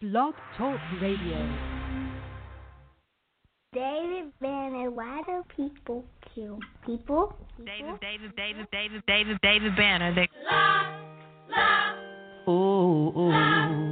Blog Talk Radio. David Banner, why do people kill people? people? David, David, David, David, David, David Banner. They... la. ooh, ooh.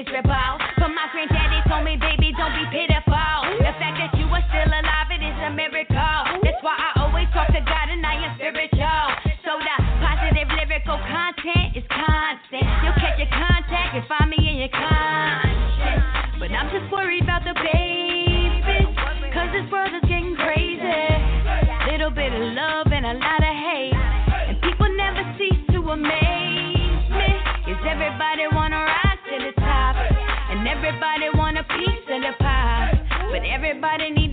is rebel. My granddad Everybody needs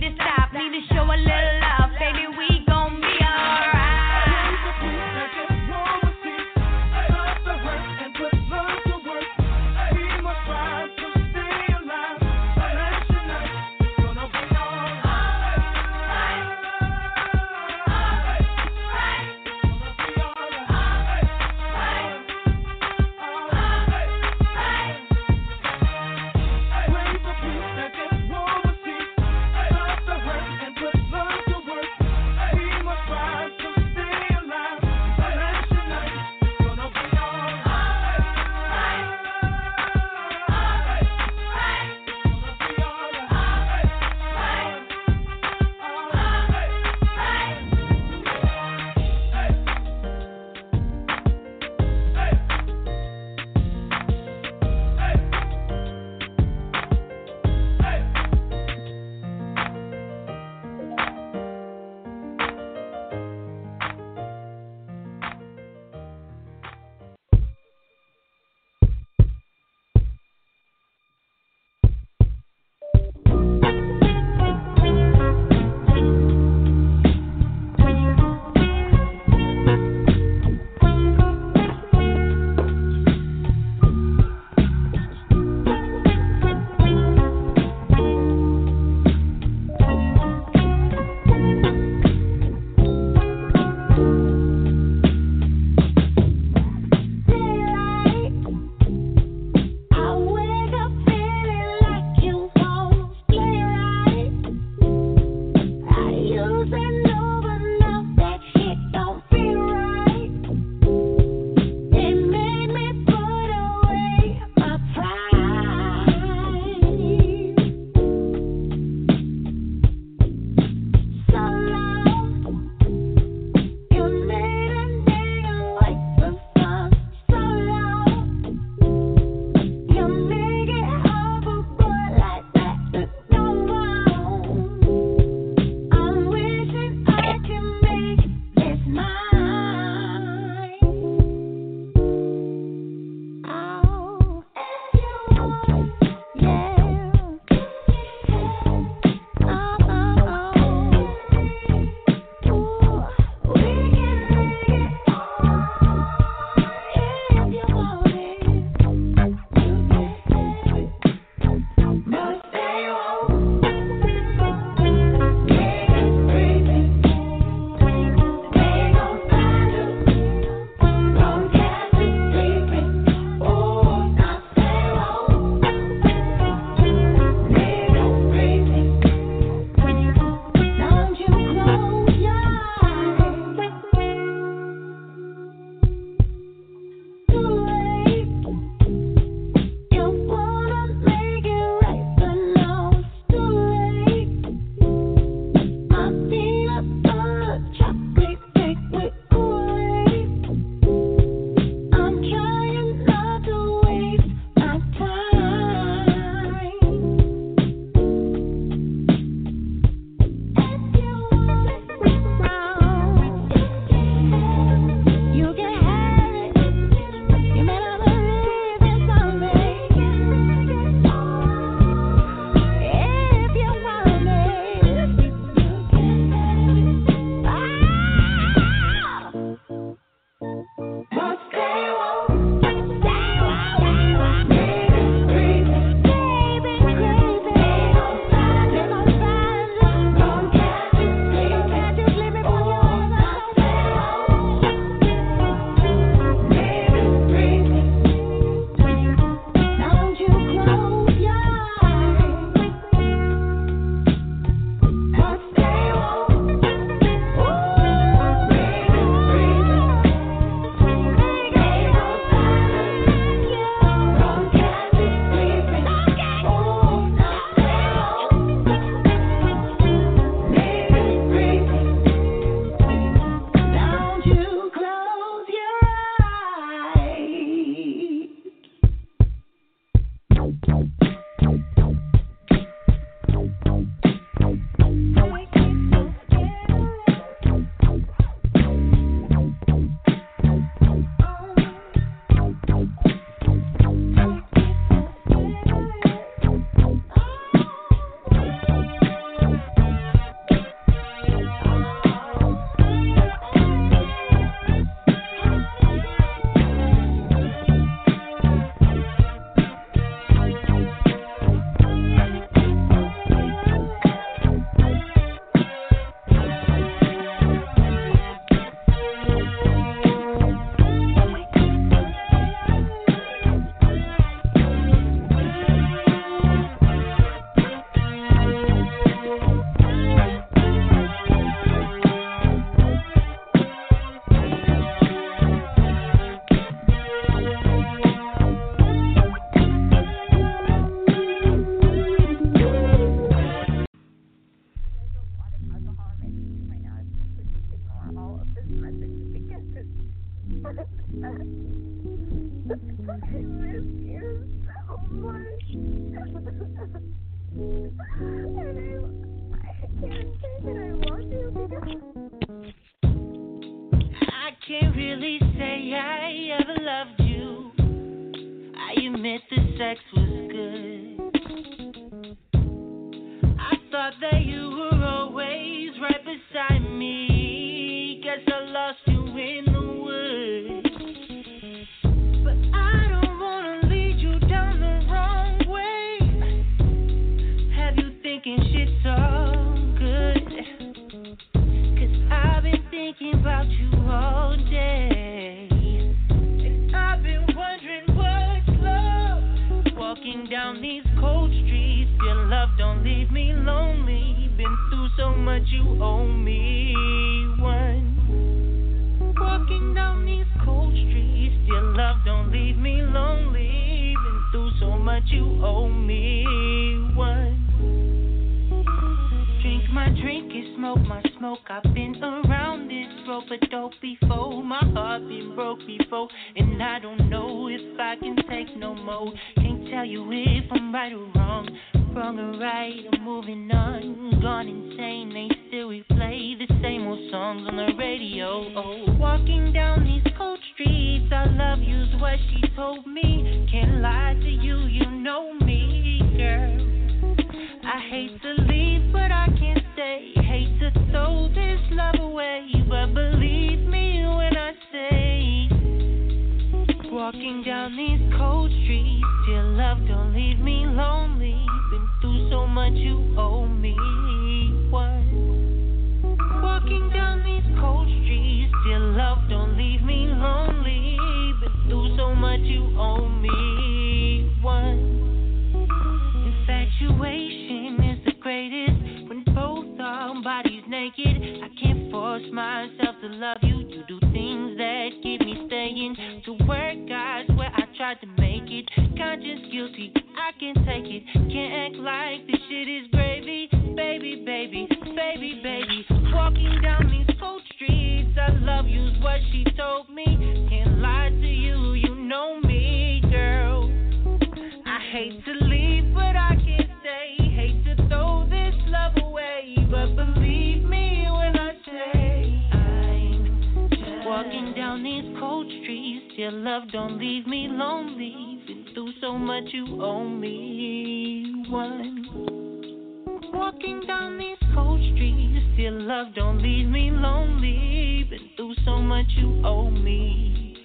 you owe me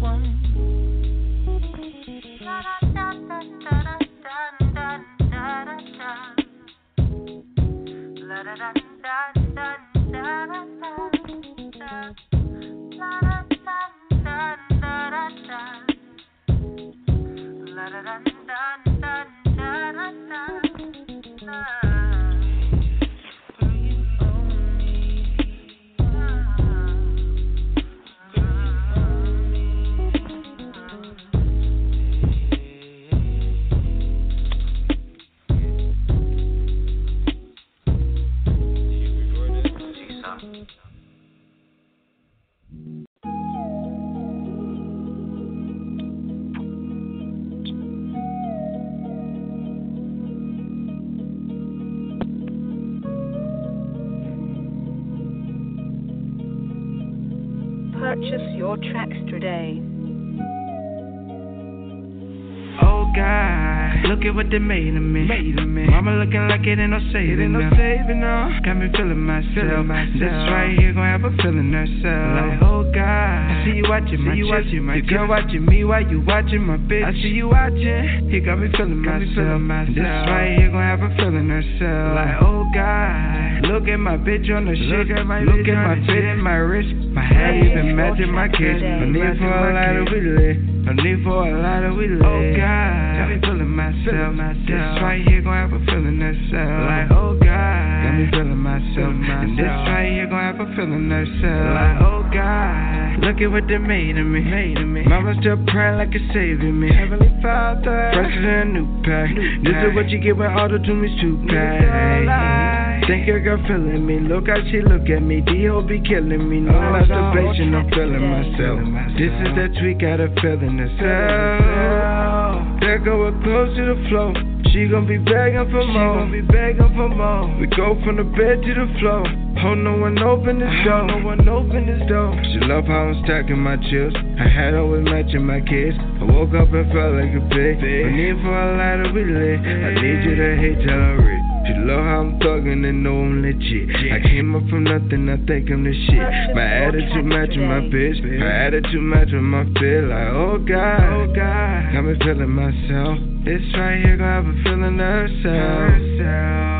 one. What they made of. It ain't no saving, no saving, no. Got me feeling myself. This right here gonna have a feeling herself. Like oh God, I see you watching see my you watching my girl watching me while you watching my bitch. I see you watching. He got me feeling myself. Me feeling myself. This right here gonna have a feeling herself. Like oh God, look at my bitch on the shit. Look at my, look at my fit and my wrist. My head even oh, matching my kiss. No need for a lot of we lit. No need for a lot of we lit. Oh God. Got me feeling myself. myself. This right here gon' have a feeling herself. Like, oh God. Got me feeling myself. And this right here gon' have a feeling herself. Like, oh God. Look at what they made of me. Made of me. Mama still praying like it's saving me. Heavenly Father. Fresher than a new pack. This pack. is what you get when auto to me's too packed. Think your girl feeling me. Look how she look at me. D.O. be killing me. No oh, masturbation, I'm feeling myself. This is that tweak, got a feeling herself. Go her close to the floor. She gon' be begging for more. She gon' be begging for more. We go from the bed to the floor. Oh, no one open this ah, door. No one open this door. She love how I'm stacking my chips. Her hat always matching my kids. I woke up and felt like a pig. No need for a lighter, we lit. I need you to hate till rich. She love how I'm thuggin' and know I'm legit. I came up from nothing, I think I'm the shit. My attitude matching my bitch. My attitude matching my feel. Like, oh God, oh God. Got me feeling myself. This right here gon' have a feeling herself.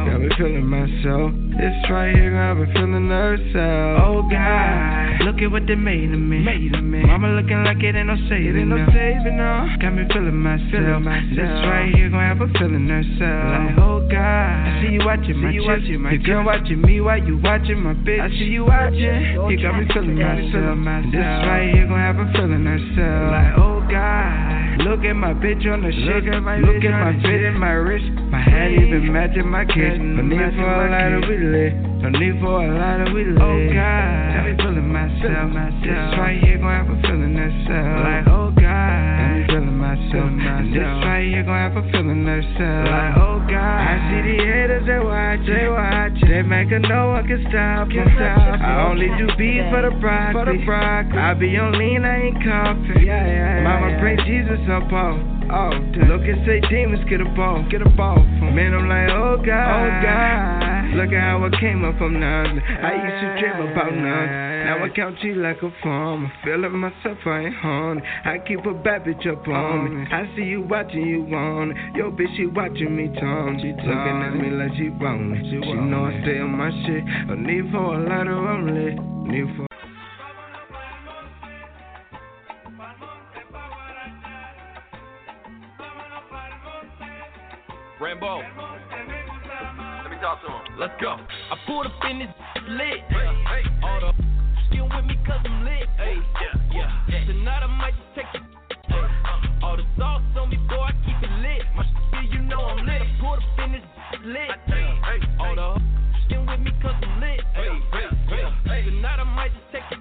Got me feeling myself. This right here gon' have a feeling herself. Oh God, look at what they made of me. Made of me. Mama looking like it ain't no saving, no saving, no. Got me feeling myself. Feeling myself. This right here gon' have a feeling herself. Like oh God, I see you watching my you watching my girl watching me while you watching my bitch. I see you watching. You got me feeling myself. This right here gon' have a feeling herself. Like oh God, look at my bitch on the shit. Look at my, look at my fit and my wrist. My hat even matching my kids. No need for a lot of we lit. No need for a lot of we lit. Oh God, got me feeling myself. This right here gon' have a feeling herself. Like oh God, got me feeling myself. And this right here gon' have a feeling herself. Like oh God, I see the haters they watch, they watch. They make a no one can stop, can stop. I only do beats for the broccoli. For the broccoli. I be on lean, I ain't coughing. Yeah, yeah, yeah. Mama pray Jesus up off. Oh, look and say demons get a ball, get a ball. Man, I'm like, oh God, oh God. Look at how I came up from nothing. I used to dream about nothing. Now I count you like a farm. I'm feeling myself, I ain't. I keep a bad bitch up on me. I see you watching, you want it. Yo, bitch, she watching me, Tom. She looking at me like she want it. She know I stay on my shit. I need for a lot of omelet. Need for Rambo. Let me talk to him. Let's go. I pulled up in this lit. All the skin with me cause I'm lit. Hey, yeah, yeah. Tonight I might just take you. Uh-huh. All the sauce on me, boy, I keep it lit. My shit, you know I'm lit. I pulled up in this lit. All the skin with me cause I'm lit. Hey, yeah. Tonight I might just take you.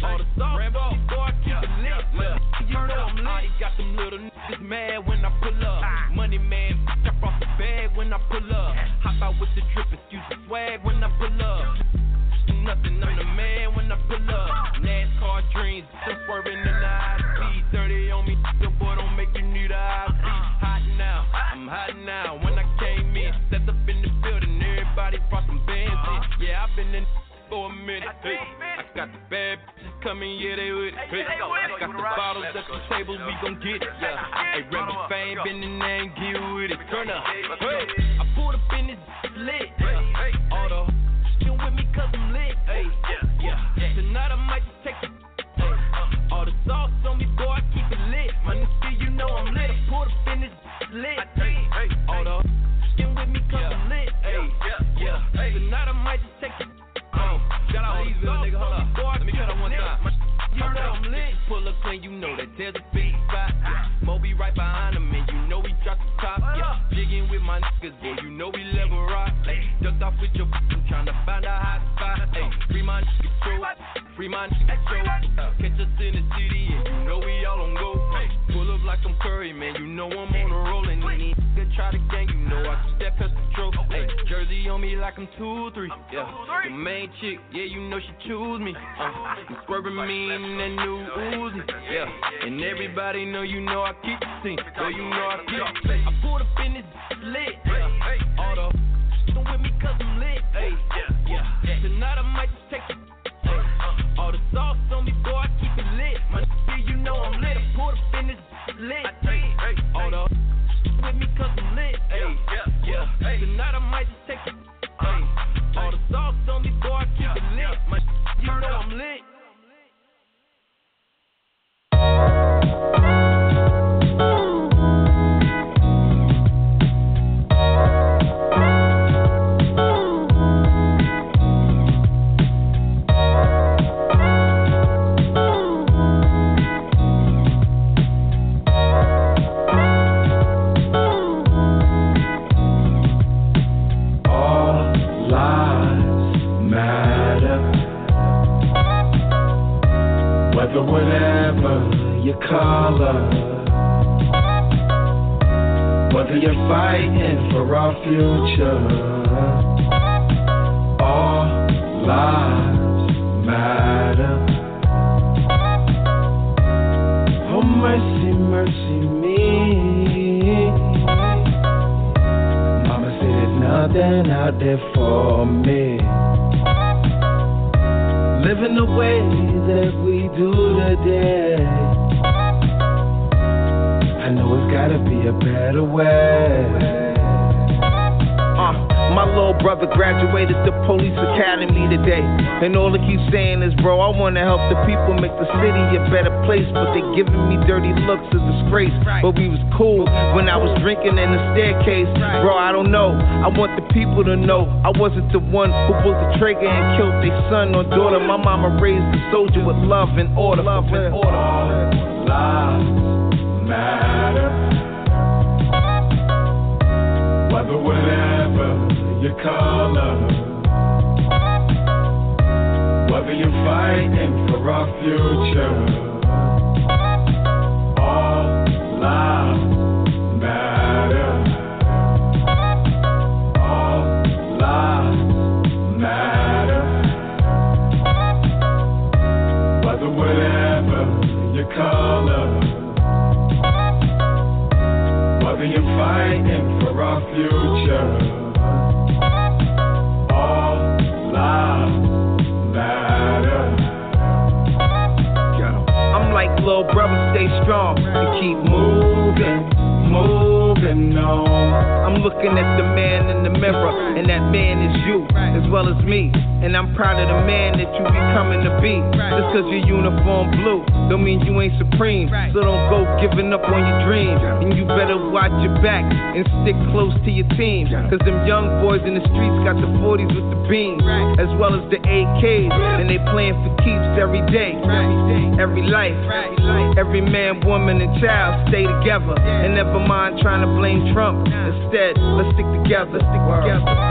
All the sauce on me, boy, I keep it lit. My shit, you know I'm lit. Got them little niggas mad out with the drip, excuse the swag when I pull up. Nothing, I'm the man when I pull up. NASCAR dreams, I'm swerving in the high 30 on me, the boy don't make you need a high. Hot now, I'm hot now. When I came in, stepped up in the building, everybody brought some bands in. Yeah, I've been in for a minute. Hey, I got the bad bitches coming, yeah, they with it. Hey, I got the bottles at the tables, we gon' get it. Yeah, hey, Rebel fame, been in there and get with it. Turn up. Hey, I pulled up in this lit. All the skin with me cause I'm lit. Hey, yeah, yeah. Tonight I might just take it. All the sauce on me, boy, I keep it lit. My nigga, you know I'm lit. I pulled up in this lit. All the skin with me cause I'm lit. Hey, yeah, yeah. Tonight I might just Pull you know that there's a big spot. Moby right behind him, and you know we drop the top. Yeah, jigging with my niggas, boy, you know we level rock. Hey, ducked off with your I'm trying to find a hot spot. Hey, free my niggas show, free my niggas show. Catch us in the city, and you know we all on go. Hey, pull up like I'm Curry, man, you know I'm on a roll. And any nigga try to gang, you know I keep that pistol trophy. Hey, on me like I'm two, three. Yeah, the main chick, yeah, you know she choose me. Uh, I'm swerving me in that new Uzi. Yeah, and everybody know you know I keep the scene. So you know I keep. I pulled up in this lit. All the skin with me cause I'm lit. Hey, yeah, yeah. Tonight I might just take it. All the sauce I wasn't the one who pulled the trigger and killed their son or daughter. My mama raised a soldier with love and order. Love and order. Lives matter. Whether whatever your color, whether you're fighting for our future. I'm proud of the man that you becoming to be. Right. Just cause your uniform blue, don't mean you ain't supreme. Right. So don't go giving up on your dreams. Yeah. And you better watch your back and stick close to your team. Yeah. Cause them young boys in the streets got the 40s with the beams, right. as well as the AKs. And they playing for keeps every day. Every life, every man, woman, and child stay together. Yeah. And never mind trying to blame Trump. Instead, let's stick together. Stick together.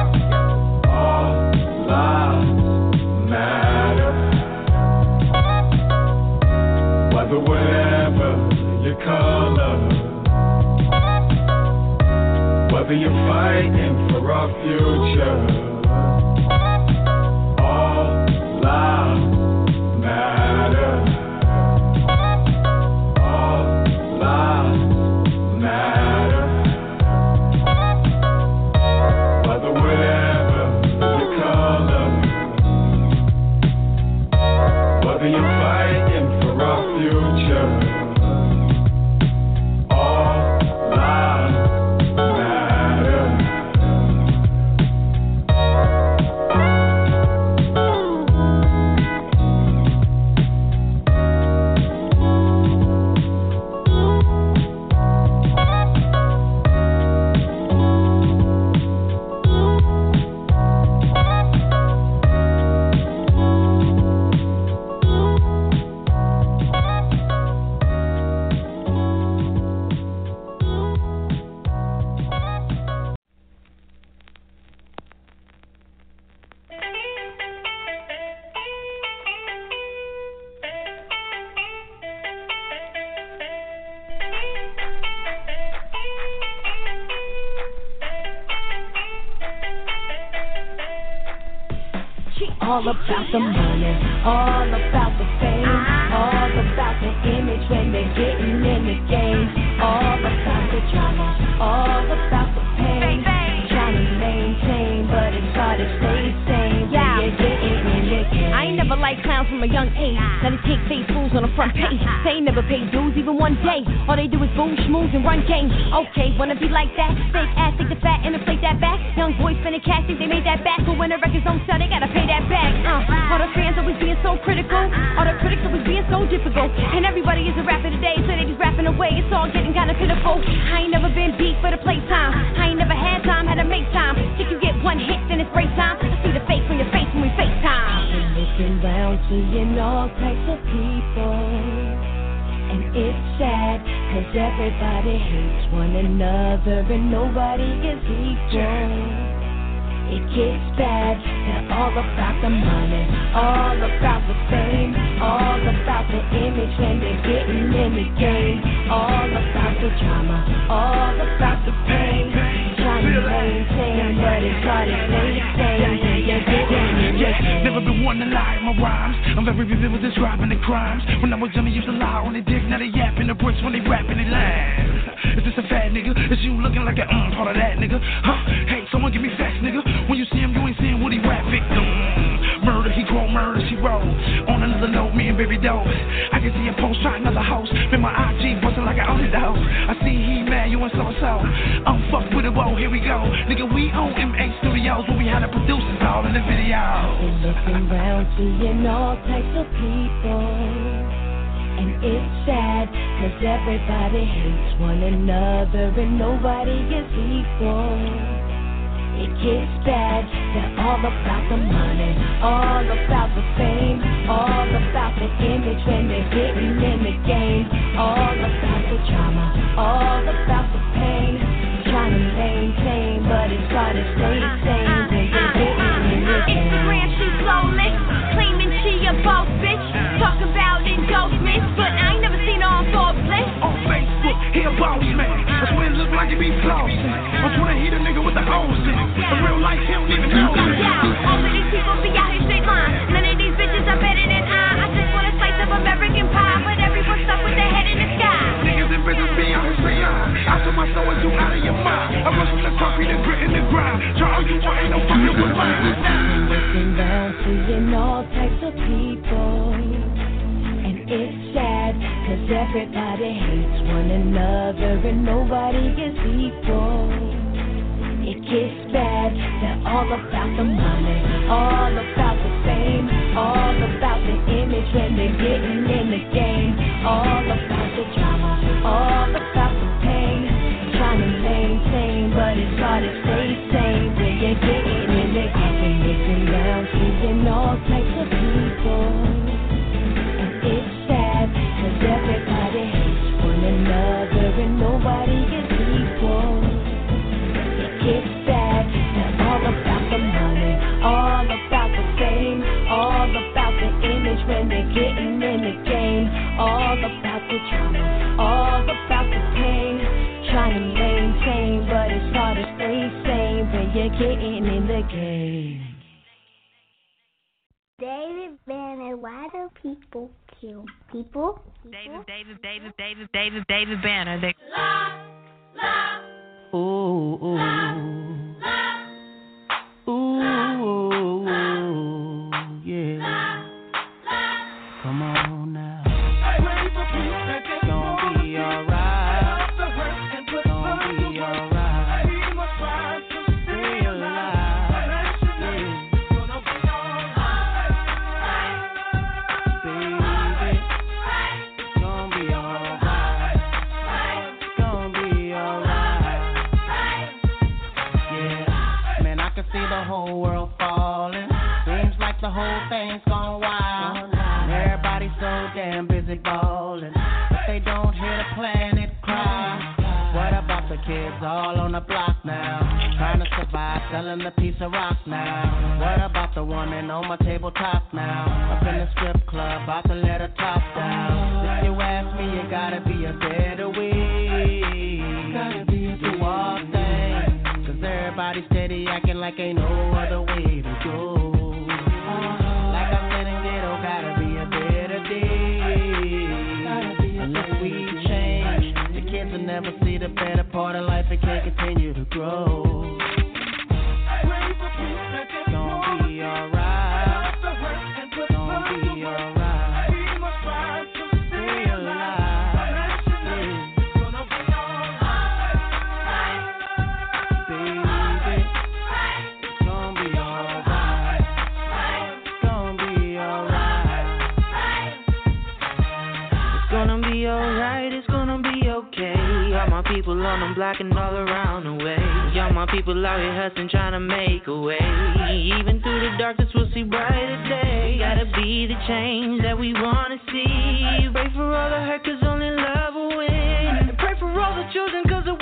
I own it though. I see he mad, you and so so. I'm fucked with it, whoa, here we go. Nigga, we own MA Studios where we had the producers all in the video. Looking around, seeing all types of people. And it's sad, cause everybody hates one another and nobody is equal. It gets bad, they're all about the money, all about the fame, all about the image when they're getting in the game, all about the drama, all about the pain, trying to maintain, but it's hard to stay sane when you're getting in the game. Instagram, she's flawless, claiming she a boss bitch, talk about endorsements, but he a boss man. I swear it look like he be flossing. I swear he the nigga with the O's in. In real life, he don't even know that. Yeah, all of these people be out here straight line. None of these bitches are better than I. I just want a slice of American pie, but everyone's stuck with their head in the sky. Niggas and bitches be out here straight line. I told my soul is you out of your mind. I rush from the concrete and grit in the grind. Try all you want, ain't no fucking with mine. Looking round, seeing all types of people. It's sad, cause everybody hates one another and nobody is equal. It gets bad, they're all about the money, all about the fame, all about the image when they're getting in the game, all about the drama, all about the pain, trying to maintain, but it's hard to stay sane when you're getting in the game, looking down, seeing all types of people. Everybody hates one another and nobody is equal. Gets bad, they're all about the money, all about the fame, all about the image when they're getting in the game, all about the drama, all about the pain, trying to maintain, but it's hard to stay sane when you're getting in the game. David Banner, why do people kill people? David, David, David, David, David, David Banner. They Ooh, ooh. Ooh, yeah. Come on kids all on the block now? Trying to survive, selling a piece of rock now. What about the woman on my tabletop now? Up in the strip club, about to let her top down. If you ask me, it gotta be a better way. Do all things, cause everybody steady acting like ain't no other way the better part of life and can't continue to grow. People on them block and all around the way. All my people out here hustling, trying to make a way. Even through the darkness, we'll see brighter day. Gotta be the change that we wanna see. Pray for all the hurt, cause only love will win. Pray for all the children, cause of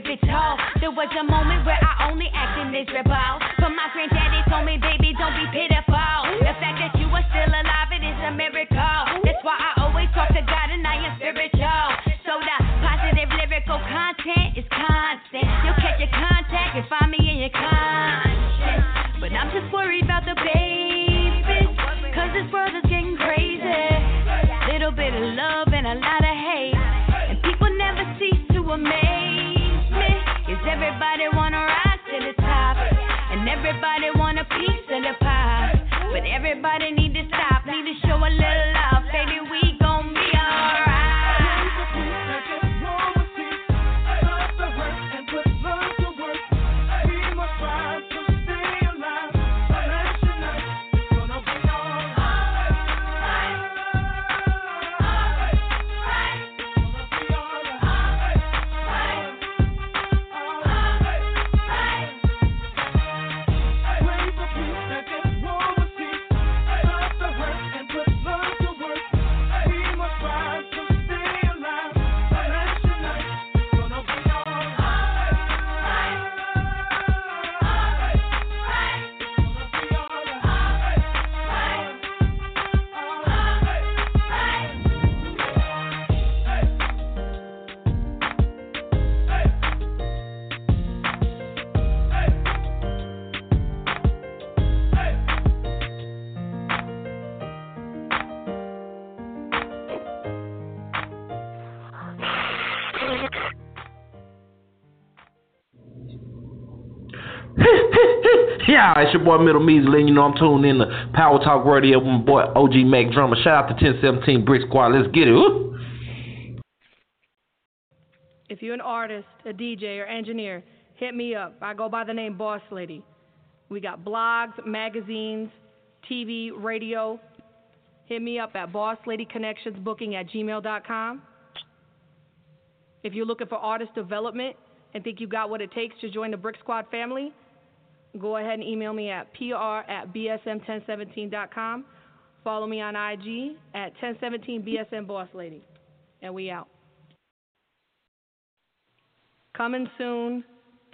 pivotal. There was a moment where I only acted miserable. But my granddaddy told me, baby, don't be pitiful. The fact that you are still alive, it is a miracle. That's why I always talk to God and I am spiritual. So the positive lyrical content is constant. You'll catch your contact and find me in your conscience. But I'm just worried about the babies. Everybody need yeah, it's your boy Middle Measy letting you know I'm tuned in to Power Talk Radio with my boy OG Mack Drama. Shout out to 1017 Brick Squad. Let's get it. Woo. If you're an artist, a DJ, or engineer, hit me up. I go by the name Boss Lady. We got blogs, magazines, TV, radio. Hit me up at bossladyconnectionsbooking at gmail.com. If you're looking for artist development and think you got what it takes to join the Brick Squad family, go ahead and email me at pr at bsm1017.com. Follow me on IG at 1017bsm boss lady. And we out. Coming soon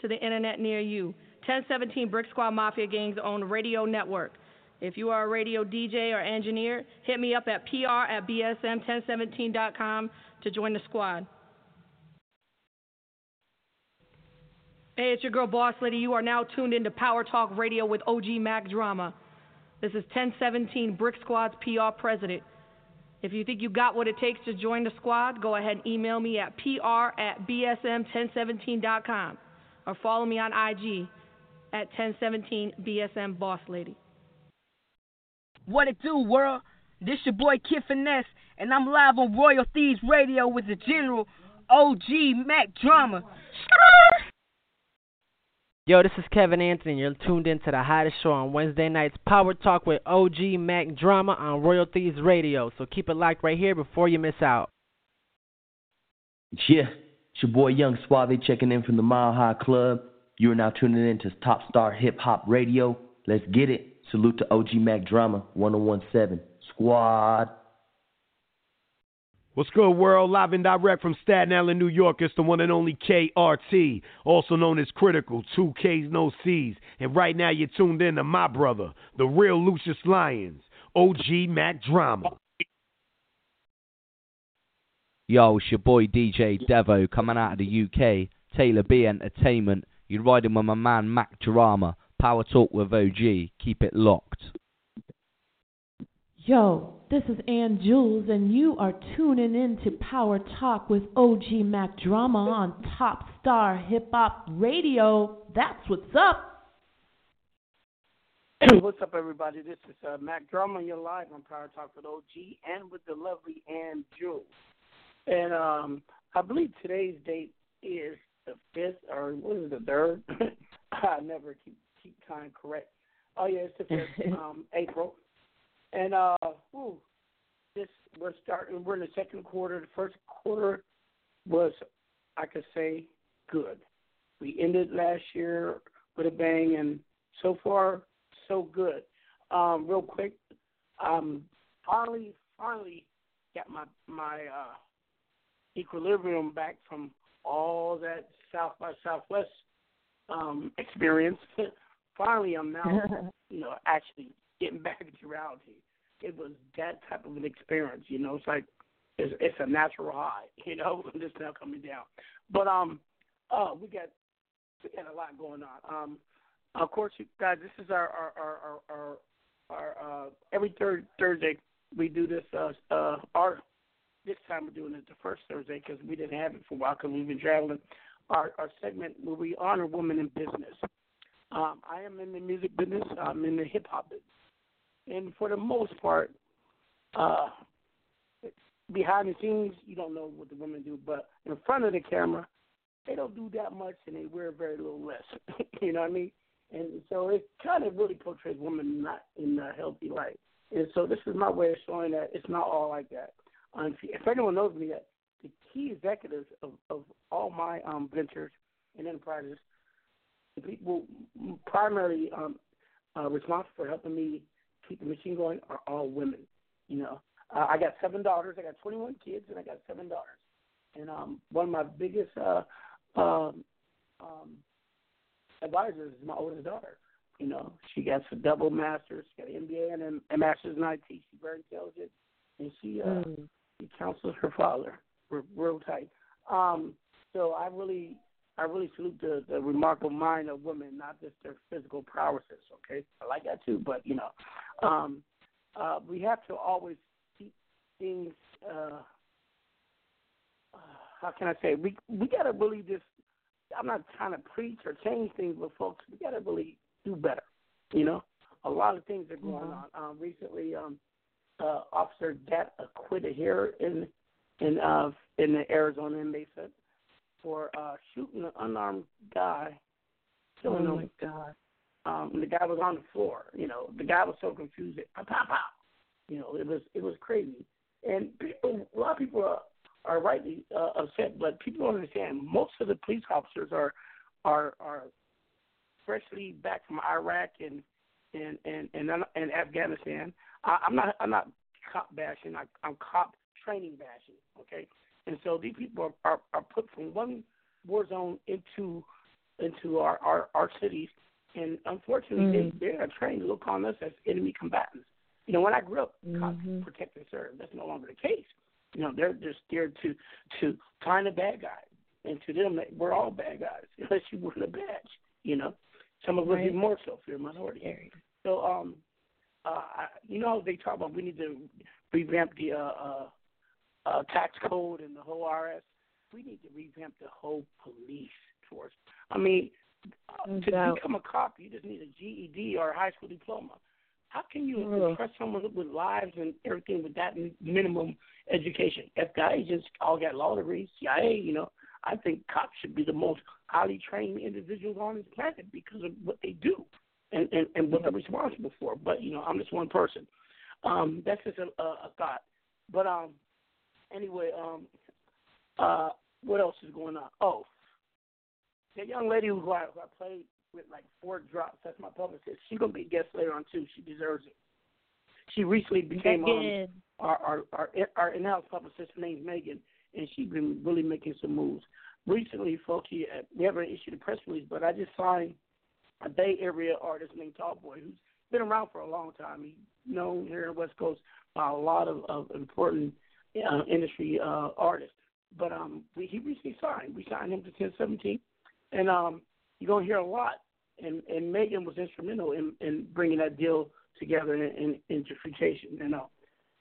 to the internet near you. 1017 Brick Squad Mafia Gangs own radio network. If you are a radio DJ or engineer, hit me up at pr at bsm1017.com to join the squad. Hey, it's your girl Boss Lady. You are now tuned into Power Talk Radio with OG Mack Drama. This is 1017 Brick Squad's PR president. If you think you got what it takes to join the squad, go ahead and email me at pr at bsm1017.com or follow me on IG at 1017 BSM Boss Lady. What it do, world? This your boy Kid Finesse, and I'm live on Royal Thieves Radio with the General OG Mack Drama. Yo, this is Kevin Anthony. You're tuned in to the hottest show on Wednesday nights, Power Talk with OG Mack Drama on Royal Thieves Radio. So keep it locked right here before you miss out. Yeah, it's your boy Young Suave checking in from the Mile High Club. You are now tuning in to Top Star Hip Hop Radio. Let's get it. Salute to OG Mack Drama 1017 Squad. What's good, world? Live and direct from Staten Island, New York. It's the one and only KRT, also known as Kritikal, two Ks, no Cs. And right now, you're tuned in to my brother, the real Lucious Lyons, OG Mack Drama. Yo, it's your boy DJ Devo coming out of the UK, Taylor B Entertainment. You're riding with my man Mack Drama. Power Talk with OG. Keep it locked. Yo, this is Ann Jewelz, and you are tuning in to Power Talk with OG Mack Drama on Top Star Hip Hop Radio. That's what's up. What's up, everybody? This is uh, Mack Drama, and you're live on Power Talk with OG and with the lovely Ann Jewelz. And um, I believe today's date is the fifth, or what is it, the third? I never keep keep time correct. Oh yeah, it's the fifth, um, April. And uh, whew, this we're starting. We're in the second quarter. The first quarter was, I could say, good. We ended last year with a bang, and so far, so good. Um, real quick, um, finally, finally got my my uh, equilibrium back from all that South by Southwest um, experience, finally I'm now, you know, actually getting back into reality. It was that type of an experience, you know. It's like it's, it's a natural high, you know, just now coming down. But um, uh, we got we got a lot going on. Um, of course, you guys, this is our our our our, our, our uh, every third Thursday we do this. Uh, uh, our this time we're doing it the first Thursday because we didn't have it for a while because we've been traveling. Our our segment where we honor women in business. Um, I am in the music business. I'm in the hip hop business, and for the most part, uh, behind the scenes, you don't know what the women do, but in front of the camera, they don't do that much, and they wear very little less. you know what I mean? And so it kind of really portrays women not in a healthy light. And so this is my way of showing that it's not all like that. Um, if, anyone knows me, the key executives of, of all my um, ventures and enterprises, the people primarily um, uh, responsible for helping me keep the machine going are all women. You know, uh, I got seven daughters. I got 21 kids, and I got seven daughters. And um, one of my biggest uh, um, um, advisors is my oldest daughter. You know, she got a double master's, she got an MBA and a master's in IT. She's very intelligent, and she uh, mm. she counsels her father. We're real tight. Um, so I really, I really salute the, the remarkable mind of women, not just their physical prowesses. Okay, I like that too, but you know, um, uh, we have to always keep things. Uh, uh, how can I say? We we got to really just. I'm not trying to preach or change things, but folks, we got to really do better. You know, a lot of things are going mm-hmm. on. Um, recently, um, uh, Officer got acquitted here in in uh, in the Arizona inmate for uh, shooting an unarmed guy. Oh my God! Um, the guy was on the floor. You know, the guy was so confused. Pop, pop, pop. You know, it was it was crazy. And people, a lot of people are, are rightly uh, upset, but people don't understand. Most of the police officers are are are freshly back from Iraq and and and and, and Afghanistan. I, I'm not I'm not cop bashing. I, I'm cop training bashing. Okay, and so these people are are, are put from one war zone into into our our, our cities, and unfortunately mm. they they are trained to look on us as enemy combatants. You know, when I grew up, mm-hmm. cops protect and serve. That's no longer the case. You know, they're just scared to to find a bad guy, and to them, we're all bad guys unless you wear a badge. You know, some of us right. even more so if you're a minority. So, um, uh, you know, they talk about we need to revamp the uh, uh, uh, tax code and the whole RS. We need to revamp the whole police force. I mean, to become a cop, you just need a GED or a high school diploma. How can you mm. trust someone with lives and everything with that minimum education? FBI agents all got law degrees, CIA, you know. I think cops should be the most highly trained individuals on this planet because of what they do and, and, and what they're responsible for. But, you know, I'm just one person. Um, that's just a, a, a thought. But um, anyway, um, uh, what else is going on? Oh, that young lady who I, who I played with like four drops, that's my publicist. She's going to be a guest later on, too. She deserves it. She recently became um, our, our, our, our in-house publicist. Her name's Megan and she's been really making some moves. Recently, folks, we haven't issued a press release, but I just signed a Bay Area artist named Tallboy, who's been around for a long time. He's known here in the West Coast by a lot of, of important uh, industry uh, artists. But um, we, he recently signed. We signed him to 1017, and um, you're gonna hear a lot. And and Megan was instrumental in, in bringing that deal together in, in, in gentrification. Know,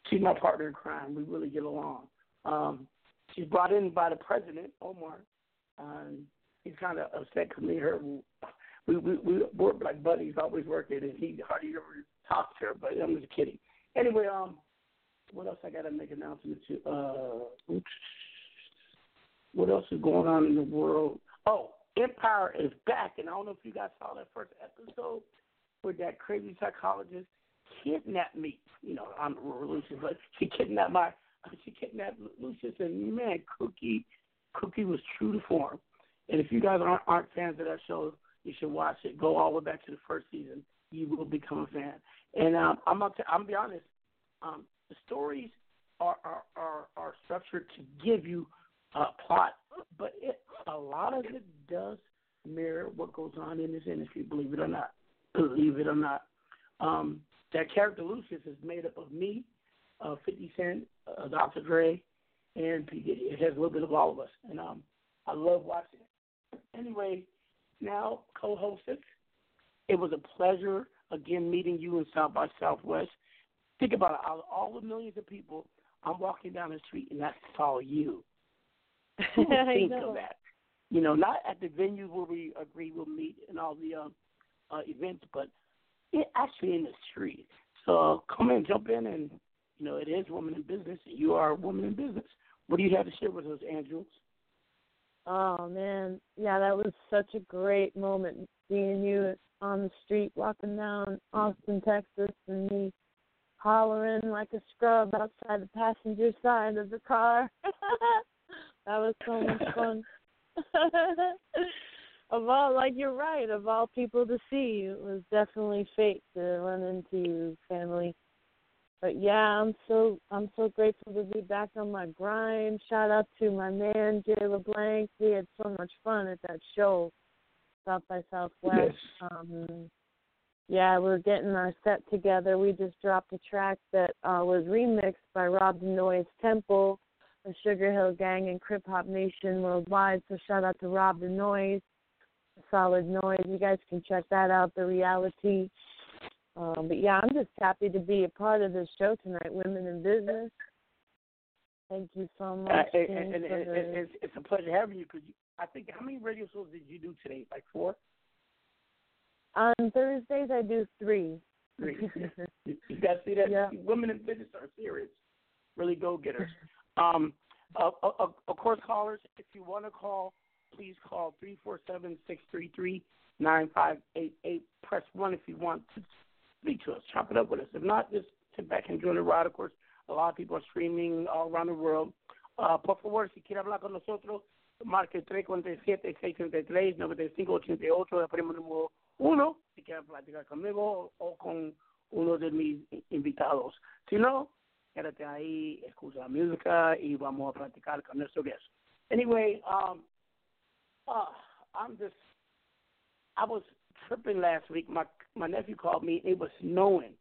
she's my partner in crime. We really get along. Um, she's brought in by the president, Omar. He's kind of upset because me and her, we, we, we work like buddies, always working, and he hardly ever talks to her, but I'm just kidding. Anyway, um, what else I got to make announcements to? Uh. What else is going on in the world? Oh, Empire is back, and I don't know if you guys saw that first episode where that crazy psychologist kidnapped me. You know, I'm Lucious, but she kidnapped my she kidnapped Lucious, and man, Cookie, Cookie was true to form. And if you guys aren't, aren't fans of that show, you should watch it. Go all the way back to the first season. You will become a fan. And um, I'm gonna t- I'm gonna be honest. Um, the stories are, are are are structured to give you a plot but it, a lot of it does mirror what goes on in this industry. Believe it or not, believe it or not. Um, that character Lucious is made up of me, uh, 50 Cent, uh, Dr. Dre, and P. Diddy. It has a little bit of all of us, and um, I love watching it. Anyway, now co-hosted. It was a pleasure again meeting you in South by Southwest. Think about it. Out of all the millions of people, I'm walking down the street and I saw you. Who would think of that? You know, not at the venue where we agree we'll meet and all the uh, uh, events, but it, actually in the street. So come in, jump in, and you know it is woman in business. You are a woman in business. What do you have to share with us, Andrew? Oh man, yeah, that was such a great moment seeing you on the street walking down Austin, Texas, and me hollering like a scrub outside the passenger side of the car. that was so much fun. of all, like you're right, of all people to see, it was definitely fate to run into you, family. But yeah, I'm so I'm so grateful to be back on my grind. Shout out to my man Jay LeBlanc. We had so much fun at that show, South by Southwest. Um, yeah, we're getting our set together. We just dropped a track that uh, was remixed by Rob Noise Temple, the Sugar Hill Gang, and Crip Hop Nation worldwide. So shout out to Rob the Noise, Solid Noise. You guys can check that out. The reality. Um, but yeah, I'm just happy to be a part of this show tonight, Women in Business. Thank you so much. Uh, and, and, and, and it's, it's a pleasure having you because I think how many radio shows did you do today? Like four. on Thursdays, I do three. Three. You you guys see that? Yeah. Women in business are serious, really go getters. Um, uh, uh, uh, of course, callers, if you want to call, please call three four seven six three three nine five eight eight. Press one if you want to speak to us. Chop it up with us. If not, just sit back and enjoy the ride. Of course, a lot of people are streaming all around the world. Uh, por favor, si quiere hablar con nosotros, marque 347-633-9588, primo número uno, si quiere platicar conmigo o con uno de mis invitados. Si no, quédate ahí, escucha la música y vamos a platicar con nuestro guest. Anyway, um, uh, I'm just, I was tripping last week. My my nephew called me. It was snowing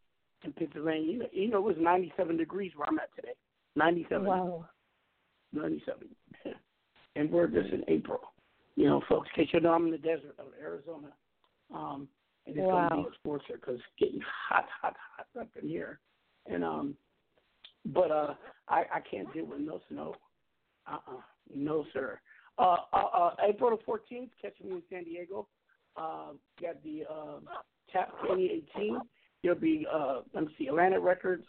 in Pennsylvania. You know, you know it was 97 degrees where I'm at today. 97. Wow. 97. and we're just in April. You know, folks, in case you know, I'm in the desert of Arizona. Um, and it's going to be a sports here because it's getting hot, hot, hot up in here. And, um, but, uh, I, I can't deal with no snow. Uh-uh. No, sir. Uh, uh, uh, April the 14th, catch me in San Diego. Uh, got the, uh, TAP 2018. There'll be, uh, let me see, Atlantic Records,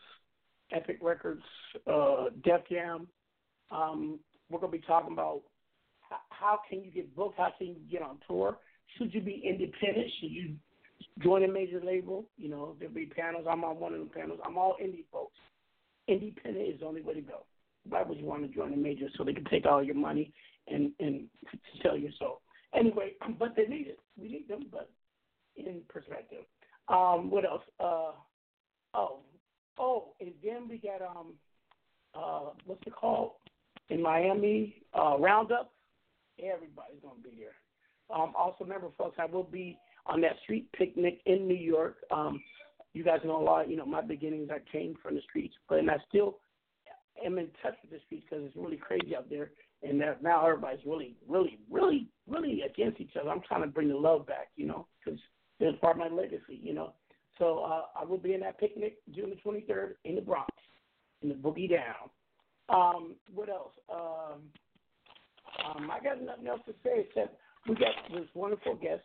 Epic Records, uh, Def Jam, um, we're going to be talking about how can you get booked, how can you get on tour. Should you be independent? Should you join a major label? You know, there'll be panels. I'm on one of the panels. I'm all indie folks. Independent is the only way to go. Why would you want to join a major so they can take all your money and and sell your soul? Anyway, but they need it. We need them, but in perspective. Um, what else? Uh, oh, oh, and then we got um, uh, what's it called in Miami? Uh, Roundup. Everybody's gonna be there. Um, also, remember, folks, I will be on that street picnic in New York. Um, you guys know a lot. You know, my beginnings, I came from the streets, but and I still am in touch with the streets because it's really crazy out there. And that now everybody's really, really, really, really against each other. I'm trying to bring the love back, you know, because it's part of my legacy, you know. So uh, I will be in that picnic June the 23rd in the Bronx, in the Boogie Down. Um, what else? Um, um, I got nothing else to say except we got this wonderful guest.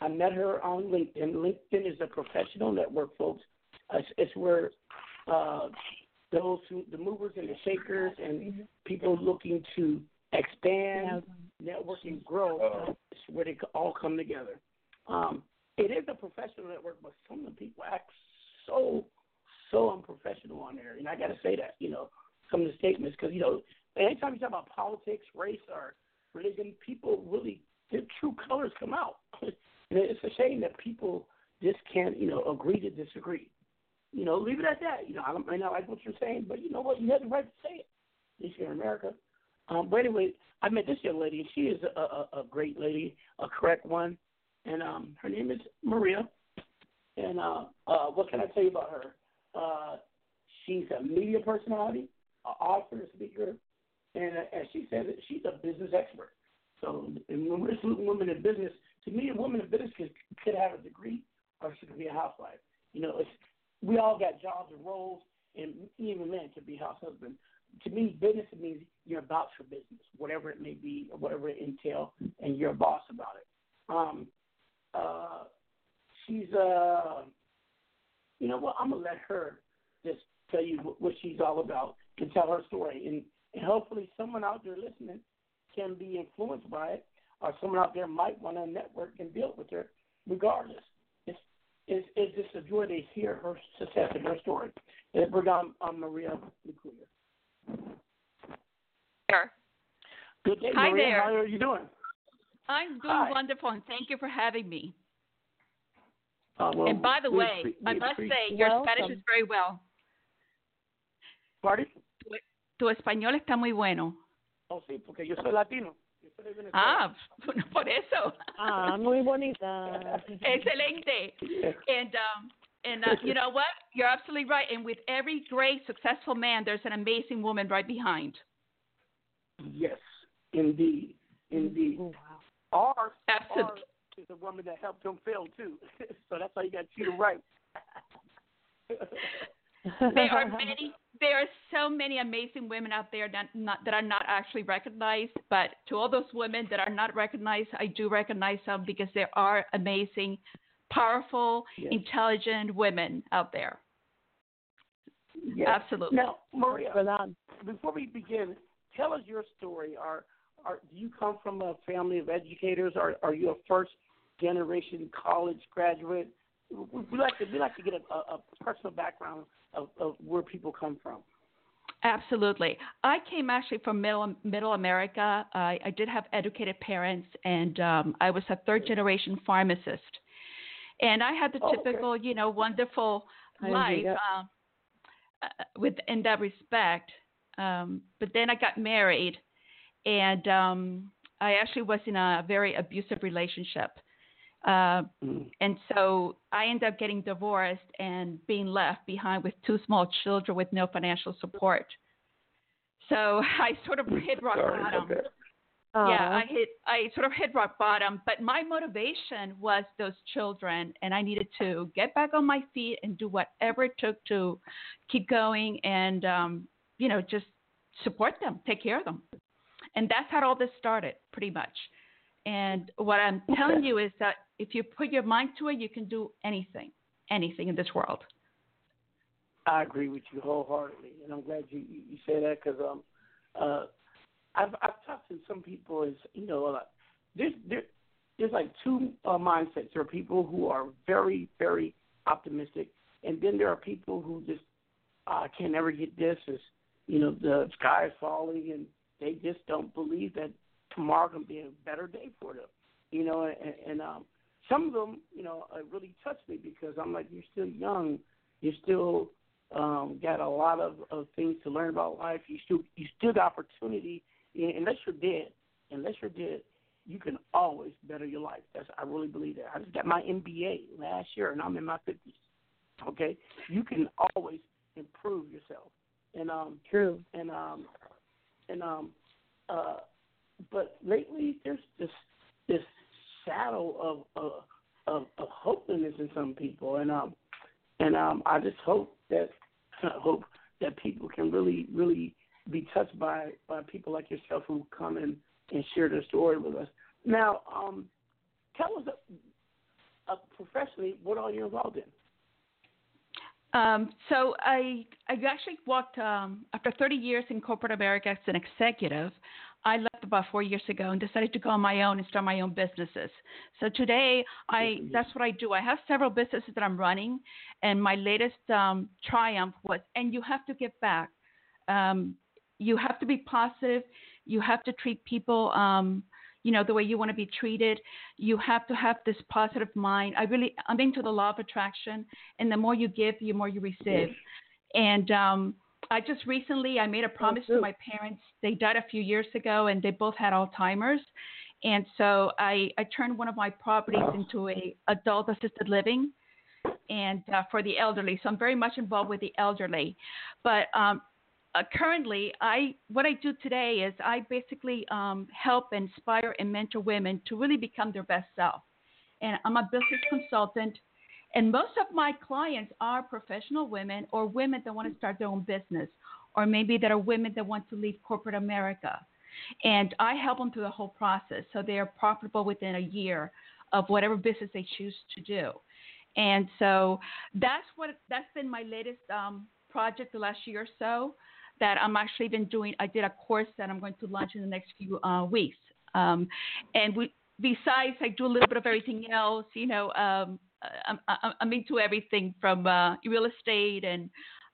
I met her on LinkedIn. LinkedIn is a professional network, folks. Uh, it's, it's where uh, those who, the movers and the shakers, and people looking to expand, network, and grow, it's where they all come together. Um, it is a professional network, but some of the people act so so unprofessional on there, and I got to say that. You know, some of the statements because you know, anytime you talk about politics, race, or religion, people really their true colors come out. and it's a shame that people just can't, you know, agree to disagree. You know, leave it at that. You know, I don't- like what you're saying, but you know what? You have the right to say it. At least here in America. Um, but anyway, I met this young lady. She is a, a, a great lady, a correct one, and um, her name is Maria. And uh, uh, what can I tell you about her? Uh, she's a media personality, an author, a speaker, and uh, as she said, she's a business expert. So and when we're saluting women in business, to me, a woman in business could, could have a degree or she could be a housewife. You know, it's, we all got jobs and roles, and even men could be house husband. To me, business means you're about your business, whatever it may be or whatever it entails, and you're a boss about it. Um, uh, she's, uh, you know what? I'm gonna let her just tell you what, what she's all about and tell her story, and, and hopefully someone out there listening can be influenced by it, or someone out there might want to network and build with her, regardless. It's it's, it's just a joy to hear her success and her story. And bring on, on Maria Lecuyer. Sure. Good day, Hi Maria. there. How are you doing? I'm doing Hi. wonderful, and thank you for having me. Uh, well, and by the way, appre- I must appreciate- say your Spanish is very well. Pardon? Tu, tu español está muy bueno. Oh, sí, porque yo soy latino. Yo soy de Venezuela. Ah, por eso. Ah, muy bonita. Excelente. And um, and uh, you know what? You're absolutely right. And with every great successful man, there's an amazing woman right behind. Yes, indeed, indeed. Ours, Absolutely. ours is a woman that helped him fail too. so that's how you got to treat her right. there are many there are so many amazing women out there that not that are not actually recognized but to all those women that are not recognized i do recognize them because there are amazing powerful Yes. intelligent women out there Yes. absolutely Now, Maria, before we begin, tell us your story. Are, are do you come from a family of educators? Are are you a first generation college graduate? We, we like to we like to get a, a, a personal background of, of where people come from. Absolutely. I came actually from middle middle America. I, I did have educated parents, and um, I was a third generation pharmacist. And I had the Oh, okay. typical, you know, wonderful I life see, yeah. um, uh, with in that respect. Um, but then I got married, and um, I actually was in a very abusive relationship. Uh, and so I ended up getting divorced and being left behind with two small children with no financial support. So I sort of hit rock Sorry bottom. about. Yeah, I hit I sort of hit rock bottom, but my motivation was those children and I needed to get back on my feet and do whatever it took to keep going and um, you know, just support them, take care of them. And that's how all this started, pretty much. And what I'm telling you is that if you put your mind to it, you can do anything, anything in this world. I agree with you wholeheartedly, and I'm glad you you say that because um uh I've I've talked to some people as you know uh, there's there there's like two uh, mindsets. There are people who are very very optimistic, and then there are people who just uh, I can never get this. Is you know the sky is falling, and they just don't believe that tomorrow can be a better day for them. You know, and, and um some of them you know uh, really touch me because I'm like you're still young, you're still um, got a lot of, of things to learn about life. You still you still got opportunity, and unless you're dead, unless you're dead, you can always better your life. That's I really believe that. I just got my MBA last year, and I'm in my fifties. Okay, you can always improve yourself, and um, true, and um, and um, uh, but lately there's this this shadow of of of, hopelessness in some people, and um, and um, I just hope that hope that people can really, really be touched by by people like yourself who come in and share their story with us. Now, um, tell us uh, uh, professionally what are you're involved in? Um, so I I actually walked um, after 30 years in corporate America as an executive. I left about four years ago and decided to go on my own and start my own businesses. So today, I that's what I do. I have several businesses that I'm running, and my latest um, triumph was, and you have to give back. Um, you have to be positive. You have to treat people, um, you know, the way you want to be treated. You have to have this positive mind. I really, I'm into the law of attraction, and the more you give, the more you receive. And um, I just recently I made a promise to my parents. They died a few years ago, and they both had Alzheimer's, and so I I turned one of my properties into a adult assisted living, and uh, for the elderly. So I'm very much involved with the elderly, but um, uh, currently I what I do today is I basically um, help inspire and mentor women to really become their best self, and I'm a business consultant. And most of my clients are professional women or women that want to start their own business, or maybe that are women that want to leave corporate America. And I help them through the whole process so they are profitable within a year of whatever business they choose to do. And so that's what that's been my latest um, project the last year or so. That I'm actually been doing. I did a course that I'm going to launch in the next few uh, weeks. Um, and we, besides, I do a little bit of everything else. You know, um, I'm, I'm into everything from uh, real estate and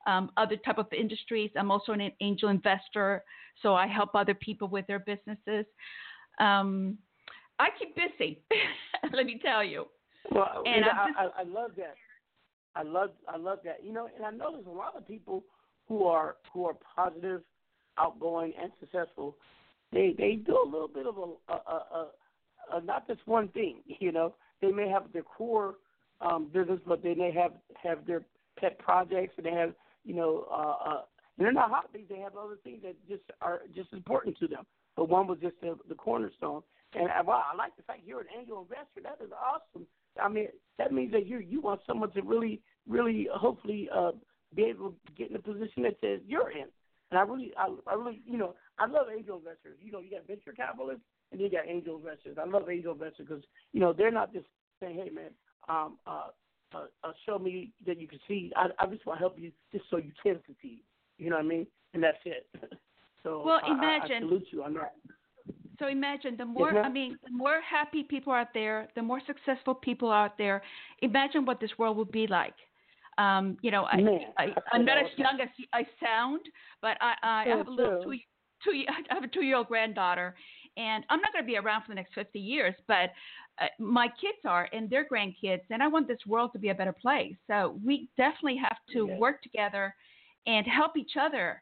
um, other type of industries. I'm also an angel investor, so I help other people with their businesses. Um, I keep busy, let me tell you. Well, and you know, just- I, I love that. I love I love that. You know, and I know there's a lot of people who are who are positive, outgoing, and successful. They they do a little bit of a, a, a, a, a not just one thing. You know, they may have their core um, business, but then they have have their pet projects, and they have you know, uh, uh, they're not hobbies. They have other things that just are just important to them. But one was just the, the cornerstone. And I, wow, I like the fact you're an angel investor. That is awesome. I mean, that means that you you want someone to really, really, hopefully, uh, be able to get in a position that says you're in. And I really, I, I really, you know, I love angel investors. You know, you got venture capitalists and you got angel investors. I love angel investors because you know they're not just saying, "Hey, man, um, uh, uh, uh, show me that you can see. I, I just want to help you just so you can succeed. You know what I mean? And that's it. so Well, I- I- I, imagine- salute you on that. So imagine the more. I mean, the more happy people out there, the more successful people out there. Imagine what this world would be like. Um, you know, I, Man, I, I I'm not as young as I sound, but I, I So have a little two, two, I have a two-year-old granddaughter, and I'm not going to be around for the next 50 years, but uh, my kids are and their grandkids, and I want this world to be a better place. So we definitely have to Yes. work together and help each other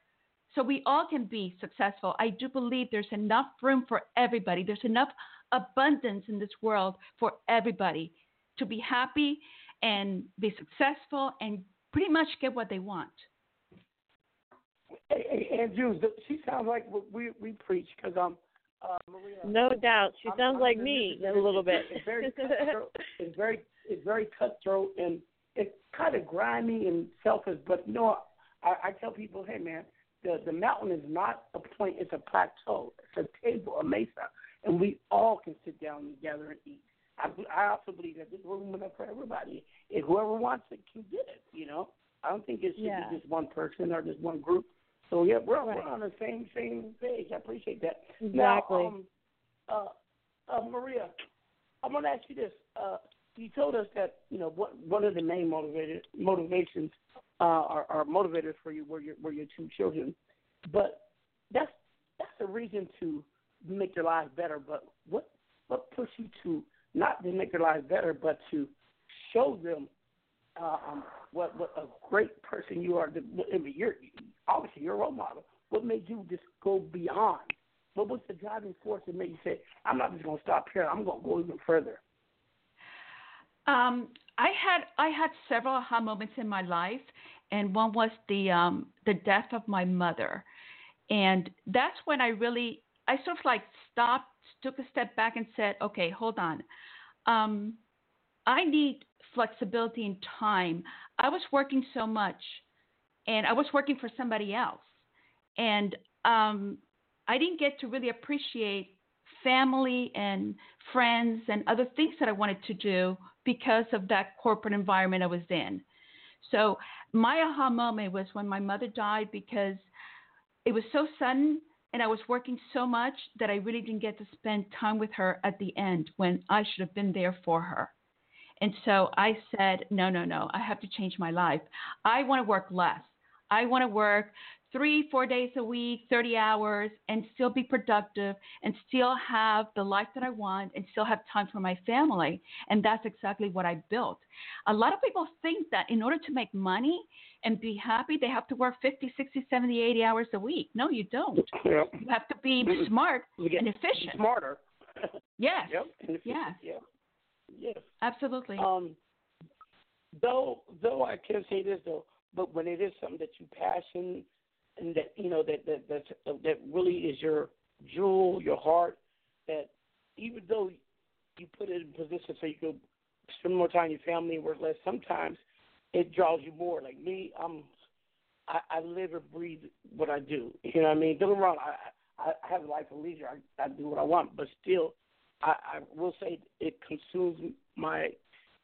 so we all can be successful. I do believe there's enough room for everybody. There's enough abundance in this world for everybody to be happy and be successful and pretty much get what they want. And th- she sounds like what we we preach because um, uh, Maria. No doubt. She I'm- sounds I'm like me a little bit. It's very cutthroat. it's very it's very cutthroat and it's kind of grimy and selfish. But you know, I, I tell people, hey man, the the mountain is not a point; it's a plateau. It's a table, a mesa, and we all can sit down together and eat. I, I also believe that this room enough for everybody. If whoever wants it can get it. You know, I don't think it should Yeah. be just one person or just one group. So yeah, we're Right. we're on the same same page. I appreciate that. Exactly. Now, um, uh, uh, Maria, I'm to ask you this. Uh, you told us that you know what one of the main motivated motivations uh, are, are motivators for you were your were your two children, but that's that's a reason to make your lives better. But what what pushed you to not to make their lives better, but to show them um, what what a great person you are. I mean, you're obviously you're a role model. What made you just go beyond? What was the driving force that made you say, "I'm not just going to stop here. I'm going to go even further"? Um, I had I had several aha moments in my life, and one was the um, the death of my mother, and that's when I really I sort of like stopped, took a step back, and said, okay, hold on, um, I need flexibility in time. I was working so much, and I was working for somebody else, and um, I didn't get to really appreciate family and friends and other things that I wanted to do because of that corporate environment I was in. So my aha moment was when my mother died because it was so sudden and I was working so much that I really didn't get to spend time with her at the end when I should have been there for her. And so I said, no, no, no, I have to change my life. I want to work less. I want to work three, four days a week, 30 hours, and still be productive and still have the life that I want and still have time for my family. And that's exactly what I built. A lot of people think that in order to make money and be happy, they have to work 50, 60, 70, 80 hours a week. No, you don't. You have to be smart and efficient. Smarter. Yes. Yep. And efficient. Yeah. Yes. Absolutely. Um, though, though I can say this though, but when it is something that you passion and that you know that that that that really is your jewel, your heart, that even though you put it in position so you can spend more time with your family and work less, sometimes it draws you more. Like me, I'm I, I live and breathe what I do. You know what I mean? Don't get me wrong. I I have a life of leisure. I, I do what I want, but still, I, I will say it consumes my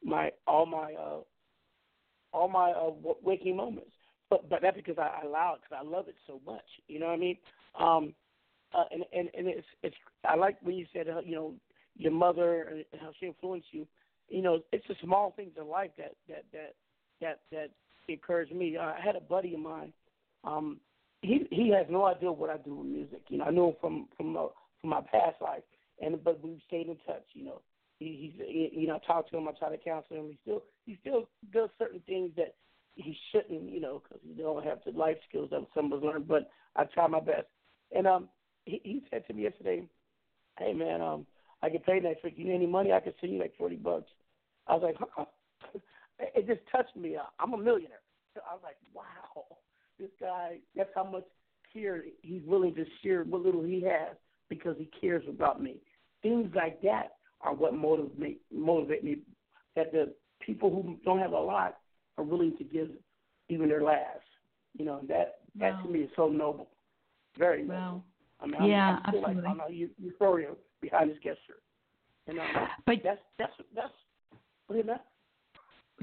my all my uh all my uh, waking moments. But but that's because I, I allow it because I love it so much. You know what I mean? Um, uh, and and and it's it's I like when you said uh, you know your mother and how she influenced you. You know, it's the small things in life that that that that that encouraged me. Uh, I had a buddy of mine. Um, he he has no idea what I do with music. You know, I knew him from from uh, from my past life, and but we stayed in touch. You know, he, he's he, you know I talk to him, I try to counsel him. He still he still does certain things that he shouldn't, you know, because he don't have the life skills that some of us learn. But I try my best. And um, he, he said to me yesterday, "Hey man, um, I get paid next week. You need any money? I can send you like forty bucks." I was like, huh? it just touched me. I'm a millionaire. So I was like, wow, this guy. That's how much care he's willing to share what little he has because he cares about me. Things like that are what motivate me. Motivate me. That the people who don't have a lot are willing to give even their last. You know, that that Wow. to me is so noble, very noble. Wow. I mean, I'm- Yeah, I feel like absolutely. I'm a eu- euphoria behind this gesture. And um, But that's that's that's look at that.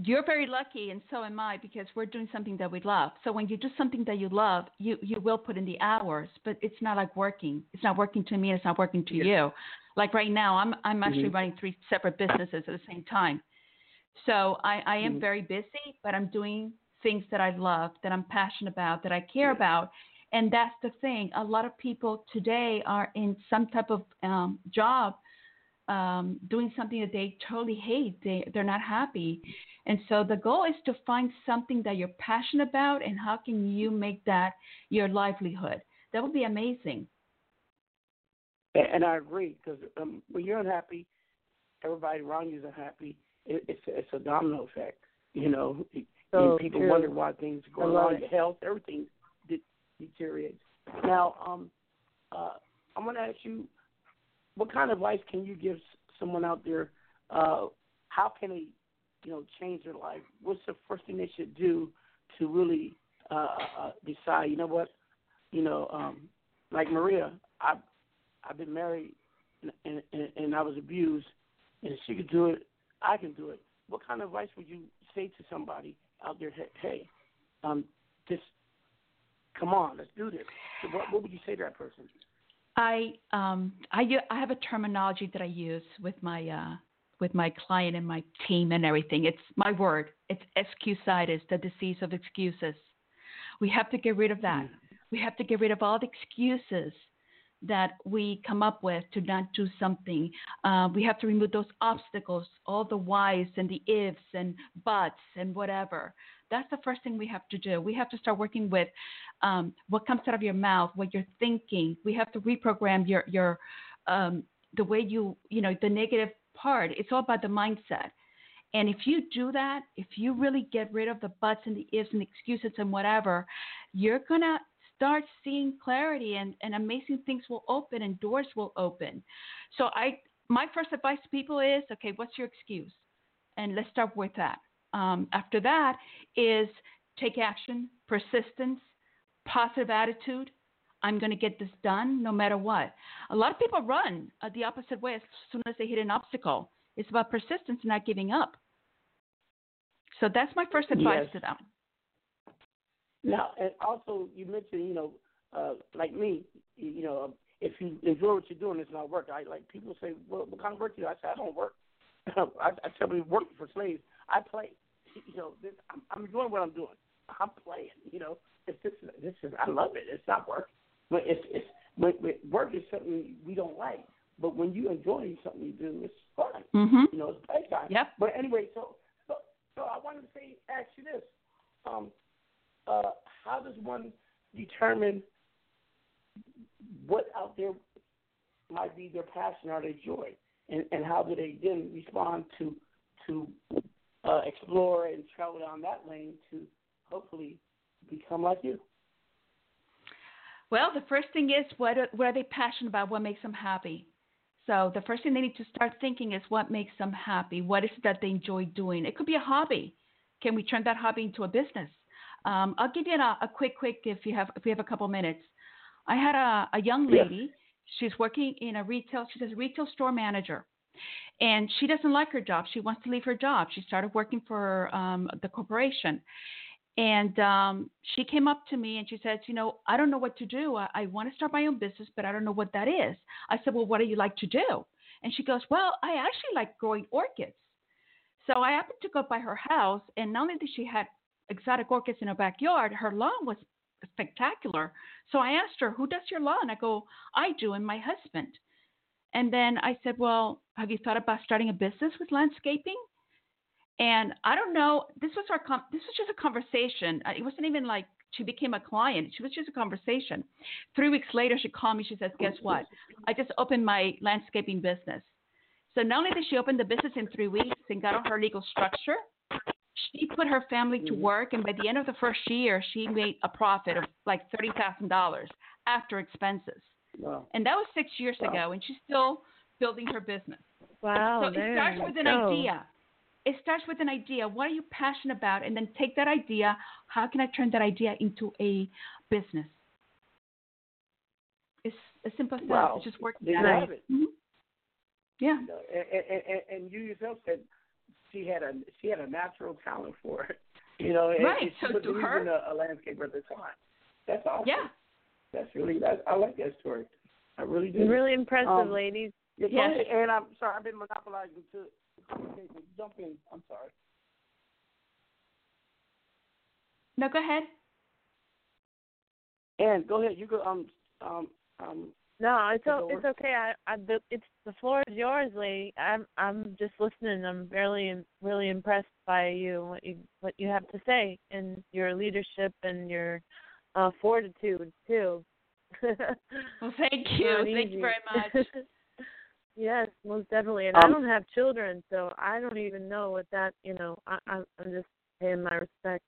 you're very lucky and so am i because we're doing something that we love so when you do something that you love you you will put in the hours but it's not like working it's not working to me it's not working to you like right now i'm i'm actually Mhm. running three separate businesses at the same time so i i am Mhm. very busy but i'm doing things that i love that i'm passionate about that i care about and that's the thing a lot of people today are in some type of um job um, doing something that they totally hate. They they're not happy, and so the goal is to find something that you're passionate about, and how can you make that your livelihood? That would be amazing. And, and I agree because um, when you're unhappy, everybody around you is unhappy. It, it's it's a domino effect. You know, So people true. wonder why things go wrong. Your health, everything de- deteriorates. Now, um, uh, I'm going to ask you, what kind of advice can you give someone out there? Uh, how can they, you know, change their life? What's the first thing they should do to really uh, uh, decide? You know what? You know, um, like Maria, I I've been married and, and and and I was abused, and if she could do it, I can do it. What kind of advice would you say to somebody out there? Hey, um, just come on, let's do this. So what, what would you say to that person? I um I I have a terminology that I use with my uh with my client and my team and everything. It's my word. It's excusitis, the disease of excuses. We have to get rid of that. We have to get rid of all the excuses that we come up with to not do something. Uh, we have to remove those obstacles, all the whys and the ifs and buts and whatever. That's the first thing we have to do. We have to start working with um, what comes out of your mouth, what you're thinking. We have to reprogram your your um, the way you you know the negative part. It's all about the mindset. And if you do that, if you really get rid of the buts and the ifs and the excuses and whatever, you're gonna start seeing clarity and, and amazing things will open and doors will open. So I my first advice to people is okay, what's your excuse? And let's start with that. Um, after that is take action, persistence, positive attitude. I'm going to get this done no matter what. A lot of people run uh, the opposite way as soon as they hit an obstacle. It's about persistence, not giving up. So that's my first advice Yes. to them. Now, and also you mentioned, you know, uh, like me, you know, if you enjoy what you're doing, it's not work. I like people say, well, what kind of work do you? do? I say, I don't work. I, I tell people working for slaves. I play. You know, this, I'm, I'm enjoying what I'm doing. I'm playing. You know, it's this this is I love it. It's not work, but it's it's when, when work is something we don't like. But when you enjoy something you do, it's fun. Mhm. You know, it's playtime. Yep. But anyway, so so so I wanted to say ask you this. Um, uh, how does one determine what out there might be their passion or their joy, and and how do they then respond to to uh, explore and travel down that lane to hopefully become like you? Well, the first thing is what are, what are they passionate about? What makes them happy? So the first thing they need to start thinking is what makes them happy. What is it that they enjoy doing? It could be a hobby. Can we turn that hobby into a business? Um, I'll give you a, a quick, quick if you have if we have a couple minutes. I had a, a young lady. She's working in a retail. She's a retail store manager, and she doesn't like her job. She wants to leave her job. She started working for um, the corporation, and um, she came up to me and she said, "You know, I don't know what to do. I, I want to start my own business, but I don't know what that is." I said, "Well, what do you like to do?" And she goes, "Well, I actually like growing orchids." So I happened to go by her house, and not only did she had exotic orchids in her backyard, her lawn was spectacular. So I asked her, "Who does your lawn?" I go, "I do, and my husband." And then I said, "Well, have you thought about starting a business with landscaping?" And I don't know. This was our com- this was just a conversation. Uh, It wasn't even like she became a client. She was just a conversation. Three weeks later, she called me. She says, "Guess what? I just opened my landscaping business." So not only did she open the business in three weeks and got on her legal structure, she put her family to work, and by the end of the first year, she made a profit of like thirty thousand dollars after expenses. Wow. And that was six years Wow. ago, and she's still building her business. Wow, So it starts with an go. idea. It starts with an idea. What are you passionate about? And then take that idea. How can I turn that idea into a business? It's as simple as that. Wow. It's just working There at it. have it. Mhm. Yeah. And, and, and, and you yourself said she had a she had a natural talent for it. You know, and, Right, and she so was her- even a, a landscaper at the time. That's awesome. Yeah. That's really that. I like that story. I really do. Really impressive, Um, ladies. Yeah, Yes. ahead, and I'm sorry, I've been monopolizing to. Jump in. I'm sorry. No, go ahead. And go ahead. You go. Um. Um. Um. No, it's o- it's okay. I, I the it's the floor is yours, lady. I'm I'm just listening. I'm really really impressed by you what you what you have to say and your leadership and your uh fortitude too. Well, thank you. Thank you very much. yes, most definitely. And Um, I don't have children, so I don't even know what that. You know, I, I I'm just paying my respect.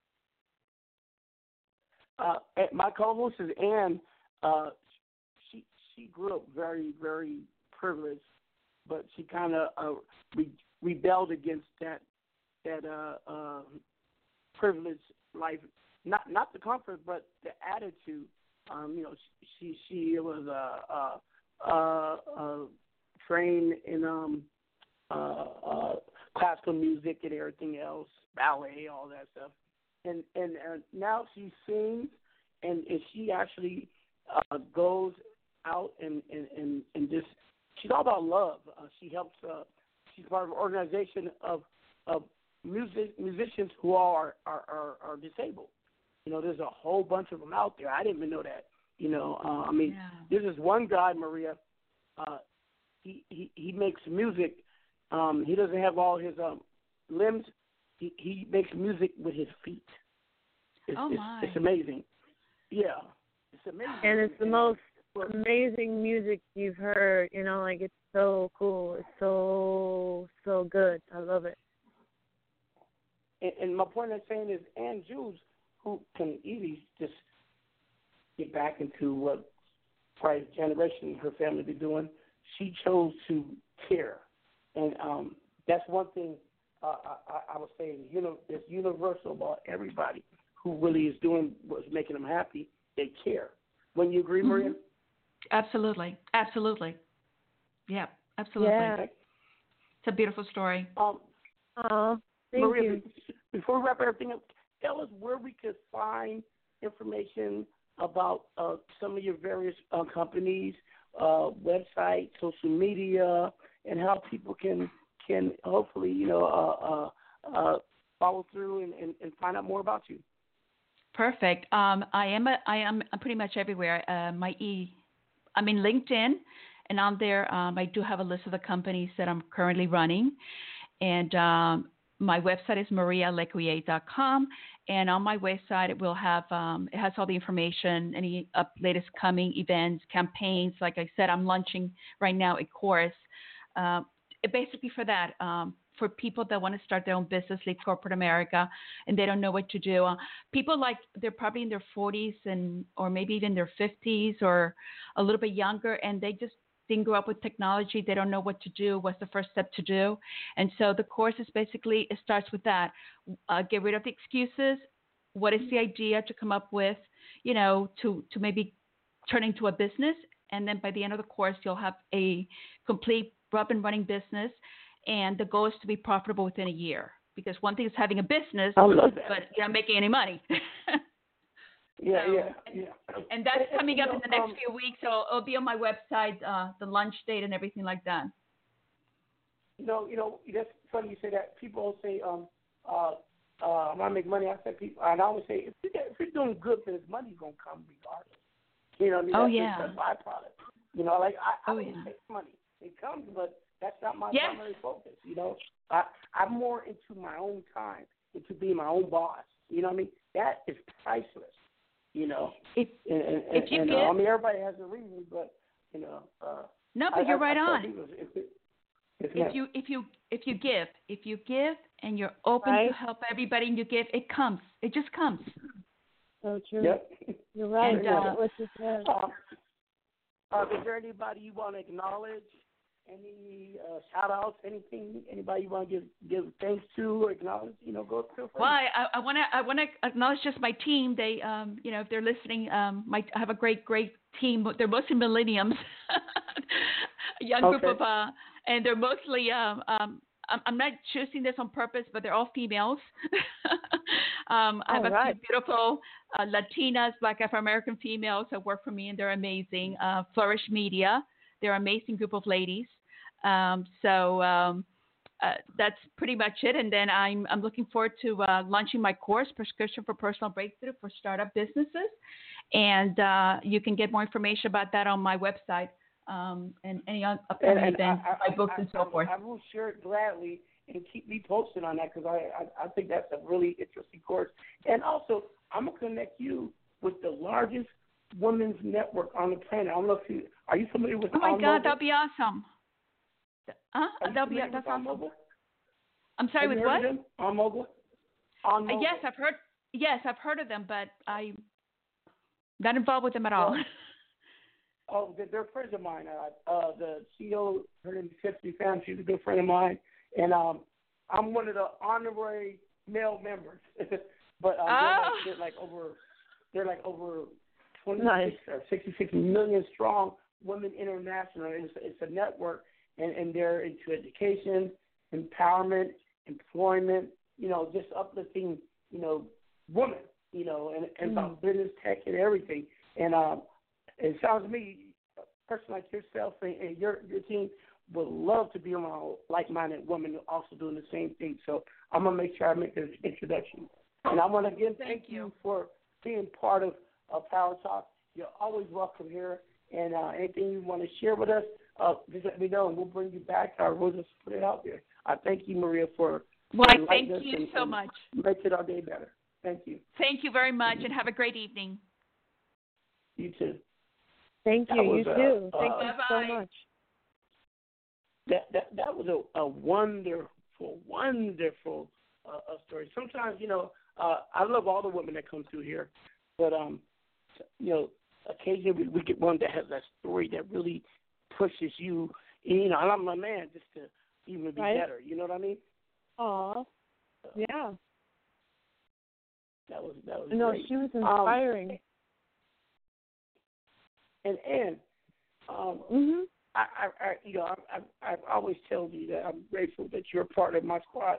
Uh, my co-host is Ann. Uh, she grew up very very privileged, but she kind of uh, re- rebelled against that that uh, uh, privileged life. Not not the comfort, but the attitude. Um, you know, she she was uh, uh, uh, uh, trained in um, uh, uh, classical music and everything else, ballet, all that stuff and and uh, now she sings and, and she actually uh, goes out and, and and and just she's all about love. Uh, she helps. Uh, she's part of an organization of of music musicians who are are, are are disabled. You know, there's a whole bunch of them out there. I didn't even know that. You know, uh, I mean, there's this one guy, Maria. Uh, he he he makes music. Um, he doesn't have all his um, limbs. He he makes music with his feet. It's, Oh, it's, my. it's amazing. Yeah, it's amazing. And it's the most amazing music you've heard. You know, like it's so cool. It's so so good. I love it. And, and my point I'm saying is, Ann Jewelz, who can easily just get back into what prior generation her family be doing, she chose to care, and um, that's one thing uh, I, I- would say is you know it's universal about everybody who really is doing what's making them happy. They care. When you agree, Maria? Absolutely. Absolutely. Yeah, absolutely. Yeah. It's a beautiful story. Um, Oh, thank Maria, you. before we wrap everything up, tell us where we could find information about uh, some of your various uh, companies, uh, website, social media, and how people can can hopefully you know uh, uh, uh, follow through and, and, and find out more about you. Perfect. Um, I am a, I am pretty much everywhere. Uh, my e, I'm in LinkedIn, and on there um, I do have a list of the companies that I'm currently running, and um, my website is marialecuyer.com. And on my website, it will have um, it has all the information, any up, latest coming events, campaigns. Like I said, I'm launching right now a course, uh, basically for that. For people that want to start their own business, leave corporate America, and they don't know what to do. Uh, people like they're probably in their 40s and or maybe even their 50s or a little bit younger, and they just didn't grow up with technology. They don't know what to do. What's the first step to do? And so the course is basically it starts with that. Uh, get rid of the excuses. What is the idea to come up with? You know, to to maybe turn into a business, and then by the end of the course, you'll have a complete up and running business and the goal is to be profitable within a year. Because one thing is having a business, but you're not making any money. yeah, so, yeah, and, yeah. And that's coming up in the next um, few weeks. So it'll be on my website, uh, the lunch date and everything like that. You know, you know, that's funny you say that. People always say, um, uh, uh, when I make money, I say people, and I always say, if you're, if you're doing good business, money's gonna come regardless. You know, what I mean, Oh, that's yeah. a byproduct. You know, like I, I Oh, yeah. take money. It comes, but that's not my Yes. primary focus. You know, I, I'm more into my own time, into being my own boss. You know what I mean? That is priceless. You know, if and, and, if you and, give- uh, I mean, everybody has a reason, but you know, uh, No, I- but you're I- I right tell on. people, if it- if If you if you if you give, if you give and you're open Right. to help everybody and you give, it comes. It just comes. So true. Yep. You're right. And, uh, what you said. Um, uh, is there anybody you want to acknowledge? Any uh, shout outs? Anything? Anybody you want to give give thanks to or acknowledge? You know, go free. Well, I, I want to I want to acknowledge just my team. They, um, you know, if they're listening, um, my I have a great great team. They're mostly millenniums, a young group of, uh, and they're mostly. Um, um, I'm, I'm not choosing this on purpose, but they're all females. um, I have All a right. few beautiful uh, Latinas, Black Afro American females that work for me, and they're amazing. Uh, Flourish Media, they're an amazing group of ladies. Um, so. Um, uh, that's pretty much it. And then I'm I'm looking forward to uh, launching my course, Prescription for Personal Breakthrough for Startup Businesses, and uh, you can get more information about that on my website um, and any upcoming and, and events, I, I, my books, I, and so forth. I will share it gladly and keep me posted on that because I, I think that's a really interesting course. And also, I'm gonna connect you with the largest women's network on the planet. I don't know if you are you familiar with Oh my God, that'll be awesome. Huh? Are you That'll be familiar that's On. Mogul? I'm sorry, Have with what? of them? On Mogul. On Uh, Mogul. yes, I've heard. Yes, I've heard of them, but I not involved with them at all. Oh, they're, they're friends of mine. Uh, uh, the CEO, her name is Tiffany Pham. She's a good friend of mine, and um, I'm one of the honorary male members. but um, Oh. they're, like, they're like over, they're like over 26 Nice. or 66 million strong. Women International. It's, it's a network, and and they're into education, empowerment, employment. You know, just uplifting. You know, women. You know, and, and about business tech and everything. And um, it sounds to me, a person like yourself and, and your your team would love to be around like-minded women also doing the same thing. So I'm gonna make sure I make this introduction. And I want to again thank, you for being part of uh, Power Talk. You're always welcome here. And uh, anything you want to share with us, uh, just let me know, and we'll bring you back, or we'll just put it out there. I thank you, Maria, for Well, I thank you and- so much. Makes it our day better. Thank you. Thank you very much, and have a great evening. You too. Thank That you. You was, uh, too. Thank uh, you so much. that that that was a, a wonderful, wonderful uh, uh, story. Sometimes, you know, uh, I love all the women that come through here, but um, you know, occasionally we, we get one that has that story that really pushes you. You know, and I'm a man just to even be Right. better. You know what I mean? Aw. Yeah. That was that was No, great. she was Um, inspiring. and and um, mm-hmm. I, I, I, you know, I, I, I've always told you that I'm grateful that you're a part of my squad.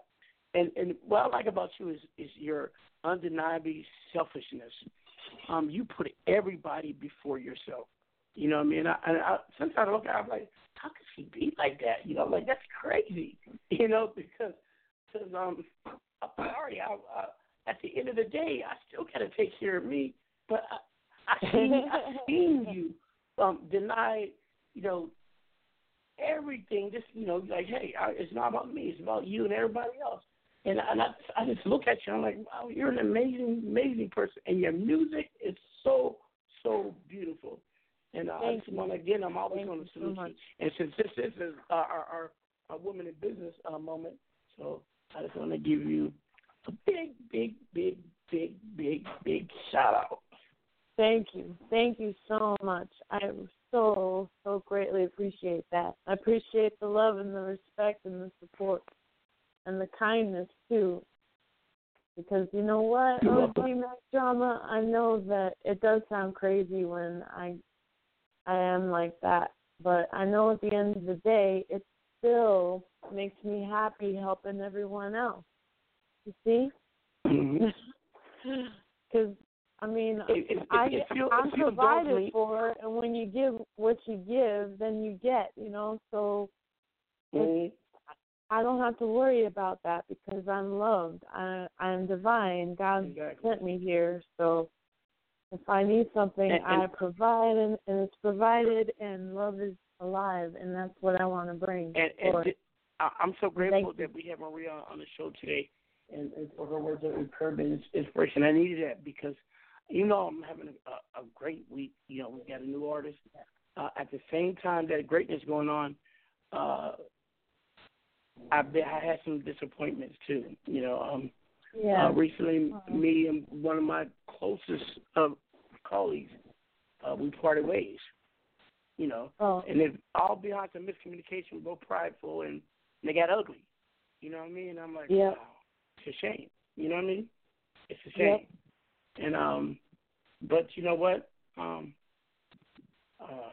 And and what I like about you is is your undeniable selfishness. Um, you put everybody before yourself. You know what I mean? I, and I, sometimes I look at, it, I'm like, how could she be like that? You know, I'm like that's crazy. You know, because because um, I'm sorry, I, I at the end of the day, I still got to take care of me. But I, I seen I seen you um, deny, you know, everything. Just you know, like hey, I, it's not about me. It's about you and everybody else. And, I, and I, I just look at you. I'm like, wow, you're an amazing, amazing person, and your music is so, so beautiful. And uh, I just want again, I'm always going to salute you. And since this, this is uh, our, our our woman in business uh, moment, so I just want to give you a big, big, big, big, big, big shout out. Thank you. Thank you so much. I so, so greatly appreciate that. I appreciate the love and the respect and the support and the kindness too. Because you know what, OG Mack Drama, I know that it does sound crazy when I I am like that. But I know at the end of the day it still makes me happy helping everyone else. You see? Mm-hmm. Because I mean, If- if- I if you- I'm if you indulge provided for, and when you give what you give, then you get. You know, so it's, mm-hmm. I don't have to worry about that because I'm loved. I I'm divine. God sent me here, so if I need something, And- and- I provide, and, and it's provided, and love is alive, and that's what I want to bring. And, and forth. th- I- I'm so grateful that we have Maria on the show today, and, and for her words of encouragement and inspiration. I needed that because, you know, I'm having a, a great week. You know, we got a new artist. Uh, at the same time that greatness going on, uh, I've been, I had some disappointments too. You know, um, Yeah. uh, recently, me and one of my closest uh, colleagues, uh, we parted ways. You know, Oh. and it's all behind some miscommunication, both prideful and they got ugly. You know what I mean? And I'm like, Yeah. wow, it's a shame. You know what I mean? It's a Yep. shame. And um, but you know what? Um, uh,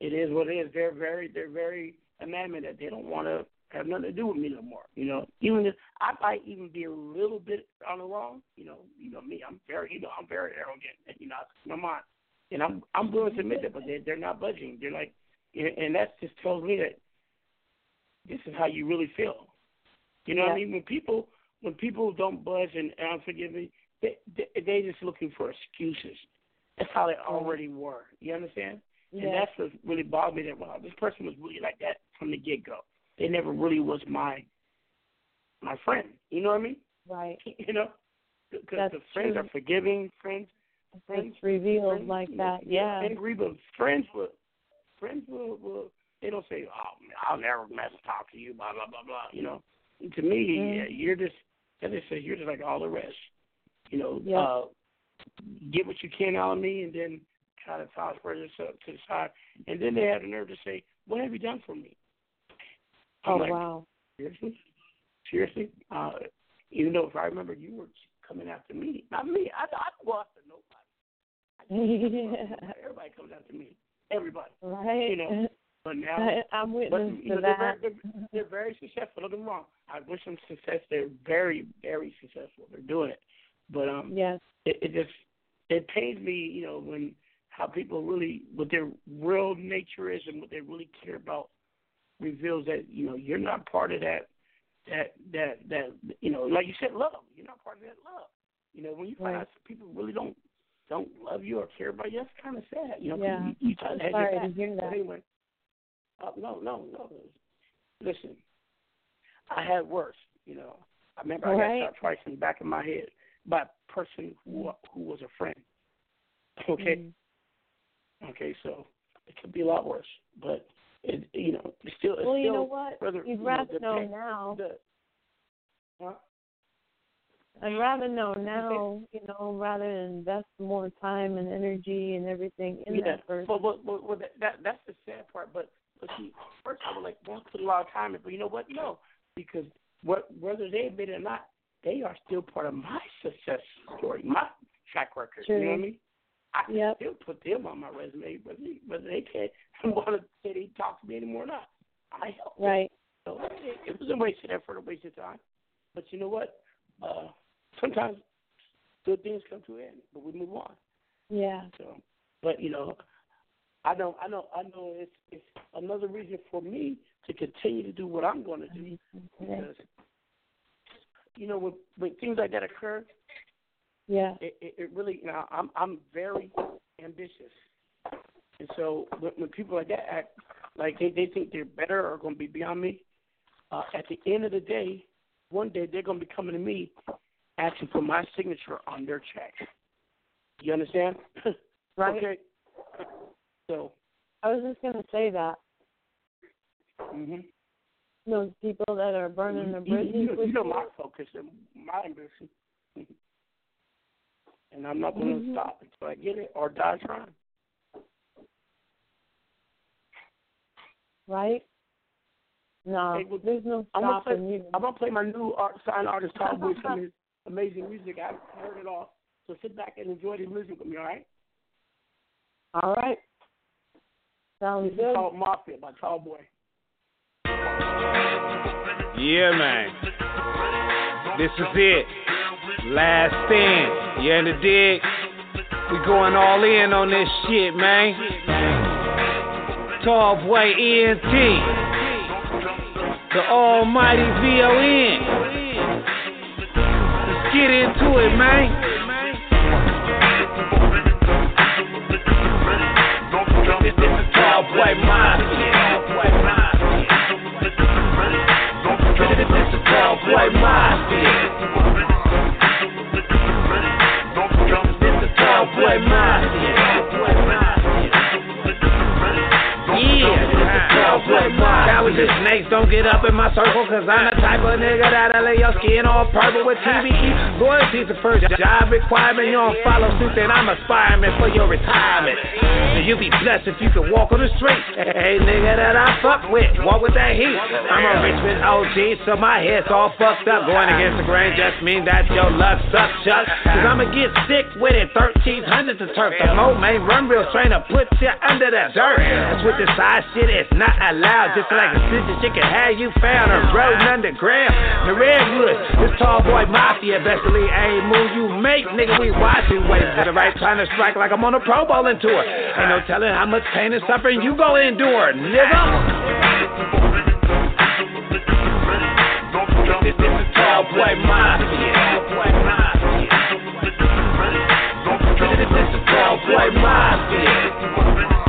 it is what it is. They're very, they're very adamant that they don't want to have nothing to do with me no more. You know, even if I might even be a little bit on the wrong. You know, you know me. I'm very, you know, I'm very arrogant. And, you know, my mind, and I'm I'm willing to admit that, but they they're not budging. They're like, and that just tells me that this is how you really feel. You know what I mean? When people when people don't budge and, and forgive me, they, they they just looking for excuses. That's how they already were. You understand? And that's what really bothered me. That wow, this person was really like that from the get go. They never really was my my friend. You know what I mean? Right. You know, because the friends true. are forgiving. Friends, friends It's revealed friends, like you know, that. Yeah. I agree, but friends will friends will will they don't say, "Oh, man, I'll never mess talk to you," blah blah blah blah. You know, to me, Mhm. yeah, you're just as they say, you're just like all the rest. You know, Yeah. uh, get what you can out of me, and then try to toss to to the side. And then they have the nerve to say, "What have you done for me?" Oh like, wow. Seriously? Seriously? Uh, even though if I remember you were coming after me, not me. I I don't go after nobody. Everybody comes after me. Everybody. Right. You know. But now, I'm but, witness you know, to they're that. Very, they're, they're very successful. Don't get me wrong. I wish them success. They're very, very successful. They're doing it. But um, yes, it, it just it pains me, you know, when how people really what their real nature is and what they really care about reveals that you know you're not part of that that that that you know like you said love. You're not part of that love. You know when you find Right. out people really don't don't love you or care about you that's kind of sad. You know Yeah. you, you try to have Sorry your to hear But that. anyway uh, no no no. Listen I had worse you know. I remember I got shot twice in the back of my head by a person who who was a friend. Okay? Okay so it could be a lot worse but it you know still Well, still you know what? Further, You'd you rather the know pain- now. the- huh? I'd rather know now, you know, rather than invest more time and energy and everything in yeah, that person. but but, but, but that, that that's the sad part. But but see, first I would like to put a lot of time in, but you know what? No, because what whether they admit it or not, they are still part of my success story, my track record. You know what I mean? I can still put them on my resume, whether they, whether they can't want to say they talk to me anymore or not. I helped. them. Right. So it, it was a waste of effort, a waste of time. But you know what? Uh, sometimes good things come to an end, but we move on. Yeah. So, but you know, I know, I know, I know. It's it's another reason for me to continue to do what I'm going to do because you know when when things like that occur, Yeah. It, it, it really, you know, I'm I'm very ambitious, and so when, when people like that act like they they think they're better or going to be beyond me, uh, at the end of the day, one day they're going to be coming to me asking for my signature on their check. You understand? Right. okay. So. I was just gonna say that hmm those people that are burning their bridges you, with you know my focus and my ambition, and I'm not going to Mhm. stop until I get it or die trying. right? No, Hey, well, there's no I'm gonna play. you. I'm gonna play my new art, sign artist Tom with some his amazing music. I haven't heard it all, so sit back and enjoy the music with me. All right? All right. Sounds This is good. called Mafia by Tall Boy. Yeah, man. This is it. Last stand. You in the dig? We going all in on this shit, man. Tall boy ENT. The almighty VON. Let's get into it, man. This is the Tall Boy Mafia. This is the Tall Boy Mafia. Is the Mafia. Cowards snakes don't get up in my circle, cause I'm the type of nigga that'll lay your skin all purple with TBE. Loyalty's the first job requirement. You don't follow suit, then I'm aspiring for your retirement. And you be blessed if you can walk on the street. Hey, nigga that I fuck with, walk with that heat. I'm a Richmond OG, so my head's all fucked up. Going against the grain just mean that your luck sucks, Chuck. Cause I'ma get sick with it. 1300 to turf. The mo main run real train to put you under the dirt. That's what this side shit is not allowed. Just like a sister, she can have you found her road underground. The redwoods, this tall boy mafia, best believe any move you make, nigga, we watching. Waiting for the right time to strike like I'm on a Pro Bowling tour. Ain't no telling how much pain and suffering you go endure, nigga. This is the tall boy mafia. This is the tall boy mafia.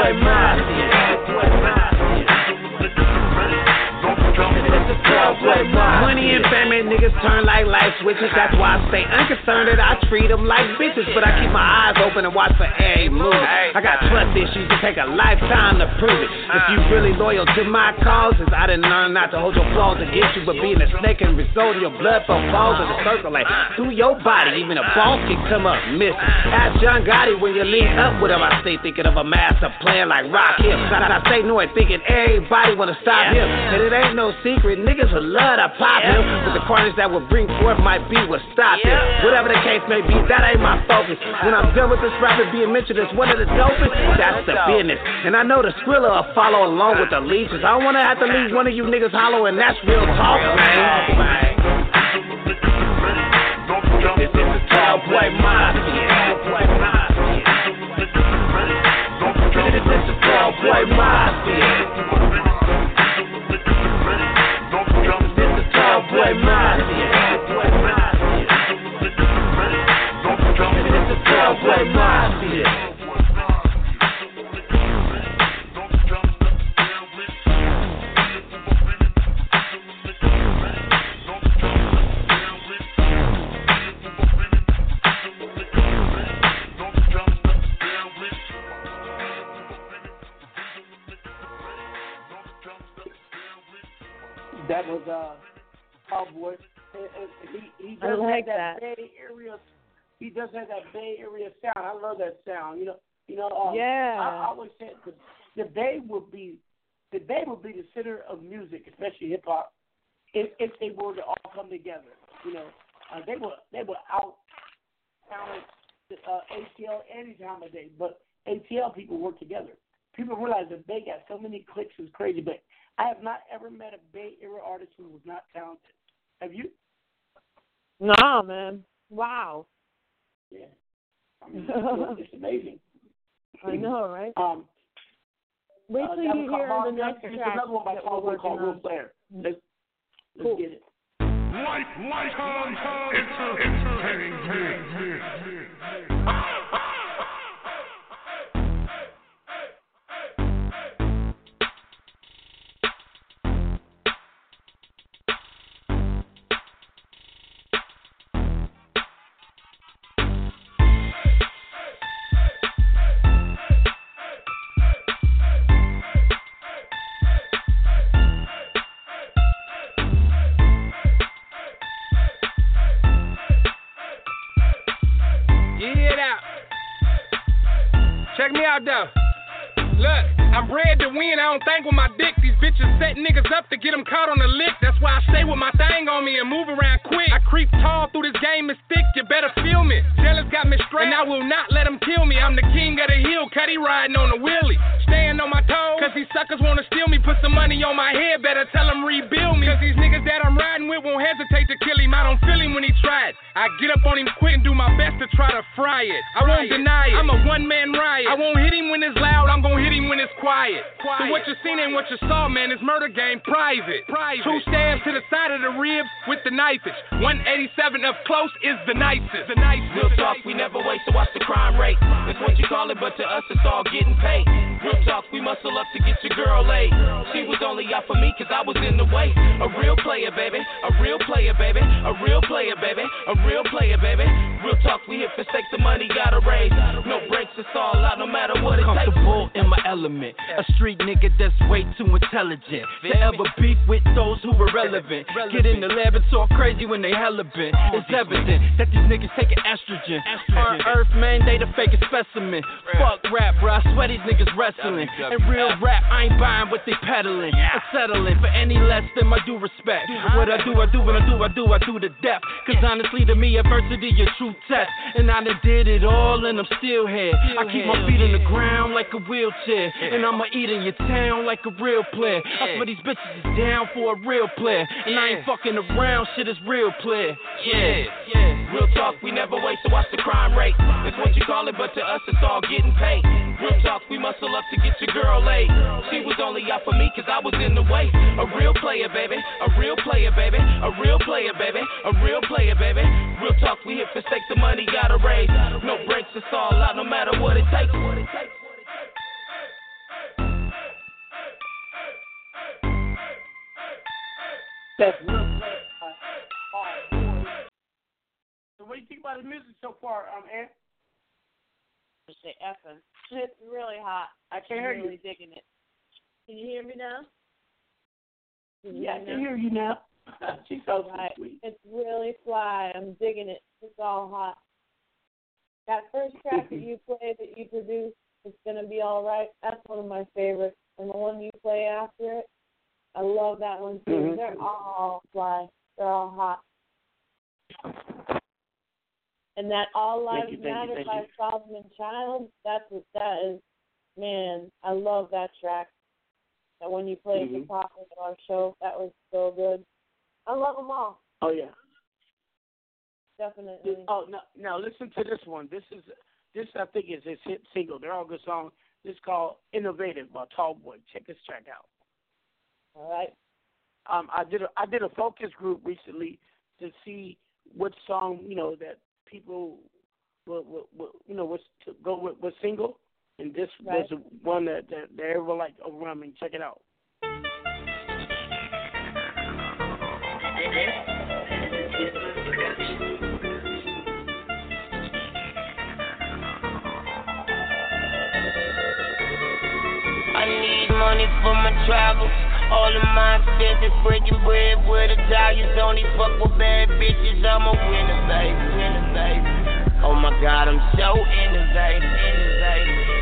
Boy mafia. Money and family niggas turn like light switches. That's why I stay unconcerned that I treat them like bitches. But I keep my eyes open and watch for every move. I got trust issues that take a lifetime to prove it. If you really loyal to my causes, I didn't learn not to hold your flaws against you. But being a snake and result of your blood from balls of the circulate through your body. Even a boss can come up missing. Ask John Gotti when you lean up with him. I stay thinking of a master plan like Rakim. I, I stay north thinking everybody wanna stop him. And it ain't no secret, niggas would love to pop him. But the carnage that would bring forth might be what stop him. Whatever the case may be, that ain't my focus. When I'm done with this rapper being mentioned as one of the dopest, that's the business. And I know the Skrilla will follow along with the leeches. I don't wanna have to leave one of you niggas hollow, and that's real talk, man. This is the tall boy mafia. This is the tall boy mafia. Is the tall Does have that Bay Area sound. I love that sound. You know, you know. Um, Yeah. I, I always said the the Bay would be the Bay would be the center of music, especially hip hop, if if they were to all come together. You know, uh, they were they were out talent uh, ATL any time of day, but ATL people work together. People realize that Bay got so many clicks is crazy, but I have not ever met a Bay Area artist who was not talented. Have you? No, man. Wow. Yeah. I mean, it's, it's amazing. I know, right? Um, Wait uh, till that you hear Bob the next Johnson. There's another one by Paul Wood called Real on. Player. Let's, let's Cool. get it. lifetime entertainment. You don't think with my dick. These bitches set niggas up to get them caught on the lick. That's why I stay with my thing on me and move around quick. I creep tall through this game is thick. You better feel me. Jealous got me straight, and I will not let them kill me. I'm the king of the hill, cutty riding on the wheelie. Staying on my toes, cause these suckers wanna steal me. Put some money on my head, better tell them rebuild me. Cause these niggas that I'm riding with won't hesitate to kill him. I don't feel him when he tried. I get up on him quick and do my best to try to fry it. I won't deny it. I'm a one man riot. I won't hit him when it's loud, I'm gonna hit him when it's quiet. So what you seen ain't what you saw, man. It's murder game, private. private. Two stabs to the side of the ribs with the knifage. 187 up close is the nicest. The nicest. Real talk, we never wait, so watch the crime rate. It's what you call it, but to us it's all getting paid. Real talk, we muscle up to get your girl laid. She was only out for me cause I was in the way. A real player, baby. A real player, baby. A real player, baby. A real player, baby. Real talk, we here for sake of money, gotta raise. No breaks, it's all out, no matter what it takes. Comfortable in my element. A street nigga that's way too intelligent to ever beef with those who are relevant. Get in the lab and talk crazy when they hella bent. It's evident that these niggas taking estrogen. On earth, man, they the fakest specimen. Fuck rap, bro. I swear these niggas wrestling. And real rap, I ain't buying what they peddling. I'm settling for any less than my due respect. Uh-huh. What I do, I do, what I do, I do, I do to death. Cause honestly, to me, adversity a true test. And I done did it all, and I'm still here. I keep my feet in the ground like a wheelchair. And I'ma eat in your town like a real player. I swear these bitches is down for a real player. And I ain't fucking around, shit is real player. Yeah, yeah. Real talk, we never wait, so watch the crime rate. It's what you call it, but to us it's all getting paid. Real talk, we muscle up to get your girl laid. She was only out for me cause I was in the way. A real player, baby. A real player, baby. A real player, baby. A real player, baby. Real talk, we here for sake The money, gotta raise. No breaks, it's all out, no matter what it takes. That's real so what do you think about the music so far, um, Ann? Say effing. It's really hot. I can't hear really you. digging it. Can you hear me now? Can Yeah, I can now? hear you now. She's so Right. sweet. It's really fly. I'm digging it. It's all hot. That first track that you played that you produced, it's gonna be all right. That's one of my favorites. And the one you play after it, I love that one too. Mhm. They're all fly. They're all hot. And that All Thank Lives you, thank Matter thank by you. Solomon Child, that's what that is. Man, I love that track. That when you played Mhm. the top of our show, that was so good. I love them all. Oh yeah. Definitely. Oh no, now listen to this one. This is this I think is his hit single. They're all good songs. This is called "Innovative" by Tall Boy. Check this track out. All right. Um, I did a I did a focus group recently to see what song you know that people will, will, will you know was to go with was single, and this Right. was one that that they were like oh, overwhelming. Check it out. I need money for my travels. All of my bread with Italians. Only fuck with bad bitches. I'm a winner, baby, winner. Oh my God, I'm so innovative, innovative.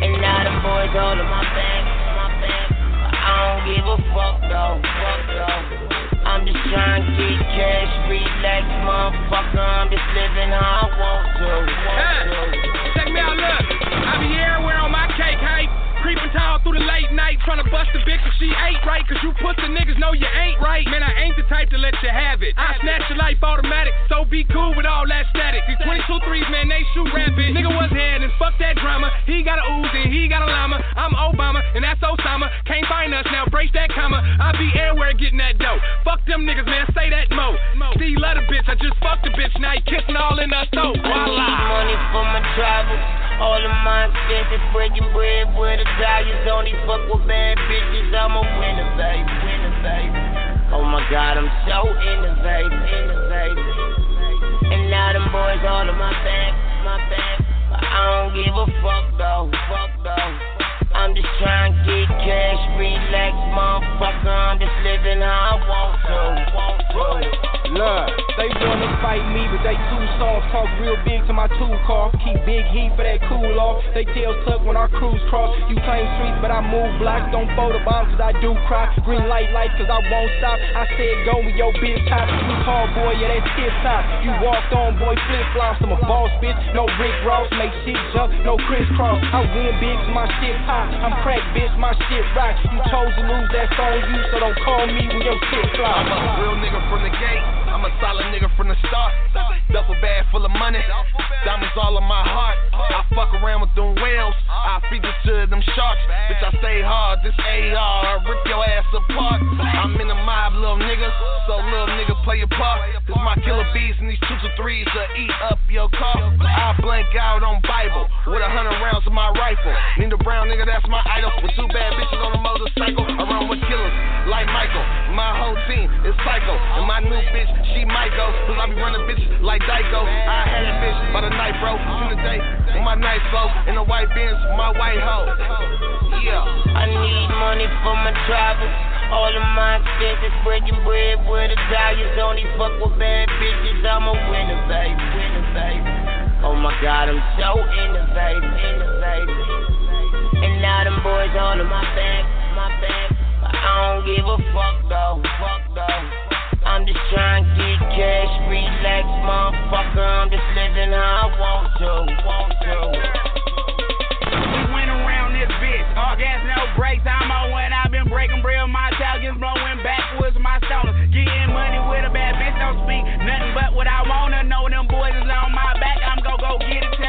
And now the boys my back, my back. I don't give a fuck though, fuck though. I'm just trying to get cash, relax, motherfucker. I'm just living how I want to, want to. Check me out, look. I be everywhere on my cake hype. Creeping tall through the late night, trying to bust a bitch if she ain't right. Cause you pussy niggas know you ain't right. Man, I ain't the type to let you have it. I snatch your life automatic, so be cool with all that static. These 22 threes, man, they shoot rapid. Nigga was head and fuck that drama. He got a Uzi, he got a llama. I'm Obama, and that's Osama. Can't find us now, brace that comma. I be everywhere getting that dough. Fuck them niggas, man, say that mo. See, love a bitch, I just fucked the bitch, now he kissing all in the throat. Voila. I money for my travel business, breaking bread with Italians. Only fuck with bad bitches. I'm a winner, baby, winner, baby. Oh my God, I'm so innovative, innovative. And now them boys all on my back, my back. I don't give a fuck though, fuck though. I'm just trying to get cash, relax, motherfucker. I'm just living how I want to. Look, they wanna fight me, but they too soft. Talk real big to my two car. Keep big heat for that cool off. They tail tuck when our crews cross. You claim streets, but I move blocks. Don't photo bomb, cause I do cry. Green light light, cause I won't stop. I said go with your big top. You tall boy, yeah, that's hip top. You walked on, boy, flip flops. I'm a boss bitch, no Rick Ross. Make shit jump, no crisscross. I win big, my shit pop. I'm crack, bitch, my shit rock. You chose to lose, that's on you, so don't call me when your shit flop. I'm a real nigga from the gate. I'm a solid nigga from the start. Duffel bag full of money, diamonds all in my heart. I fuck around with them whales, I feed it to them sharks. Bitch, I stay hard, this AR, I rip your ass apart. I'm in the mob, little nigga, so little nigga play your part. This my killer bees and these two to threes to eat up your car. I blank out on Bible with a hundred rounds of my rifle. Need a brown nigga, that's my idol. With two bad bitches on a motorcycle, around with killers like Michael. My whole team is psycho, and my new bitch she go, cause I be running bitches like Dyko. I had that bitch by the night, bro. To the day, with my nice flow, in the white Benz, my white hoe. Yeah. I need money for my travels. All of my expenses, breaking bread with Italians. Only fuck with bad bitches. I'm a winner, baby, winner, baby. Oh my God, I'm so innovative, innovative. Now them boys all in my back, my back. But I don't give a fuck though, fuck though. I'm just trying to get cash, relax, motherfucker. I'm just living how I want to, want to. We went around this bitch, all gas, no brakes. I'm on when I've been breaking bread. My Italians blowing backwards, my stoners. Getting money with a bad bitch, don't speak nothing but what I wanna know. Them boys is on my back, I'm gon' go get it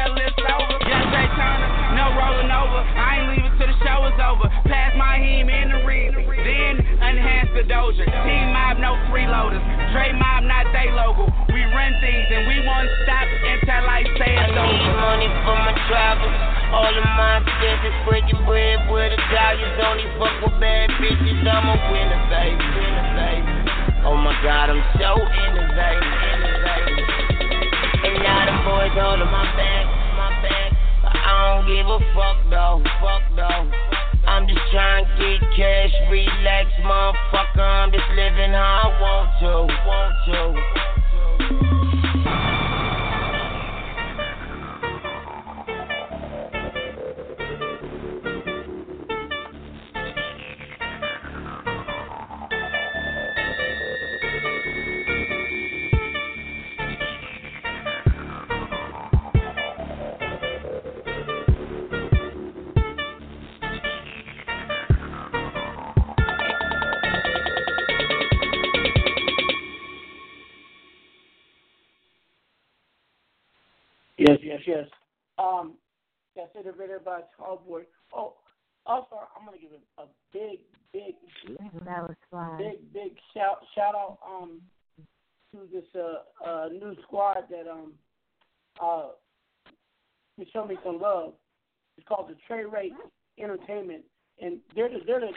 no rolling over. I ain't leaving till the show is over. Pass my in the reason, then enhance the doja. Team mob, no freeloaders. Dre mob, not they logo. We run things and we won't stop until I say I need money for my travels. All of my expenses, breaking bread with Italians. Only fuck with bad bitches. I'm a winner, baby, winner, baby. Oh my God, I'm so innovative, innovative. And now them boys all on my back, my back. I don't give a fuck though, fuck though. I'm just trying to get cash, relax, motherfucker. I'm just living how I want to, want to. By Tallboy. Oh, also, I'm gonna give a, a big, big, That was big, big shout shout out um to this uh uh new squad that um uh to show me some love. It's called the Tr3yway Entertainment, and they're the they're the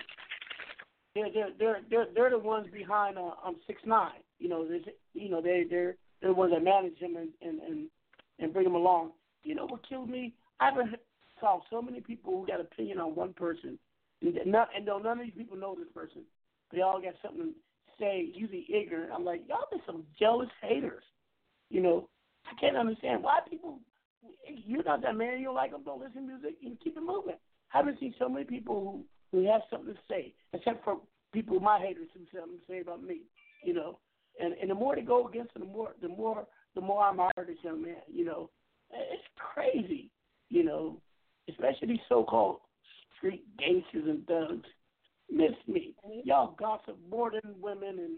they're they're they're they're, they're the ones behind uh, um six nine. You know, there's you know they they're they're the ones that manage him and and and and bring him along. You know what killed me? I haven't saw so many people who got opinion on one person, and not and though none of these people know this person, they all got something to say, usually ignorant. I'm like, y'all be some jealous haters. You know, I can't understand why people. You're not that man. You don't like them. Don't listen to music. You keep it moving. I haven't seen so many people who who have something to say, except for people, my haters, who have something to say about me. You know, and and the more they go against it, the more the more the more I admire this young man. You know, it's crazy. You know, especially these so-called street gangsters and thugs. Miss me. Mm-hmm. Y'all gossip more than women, and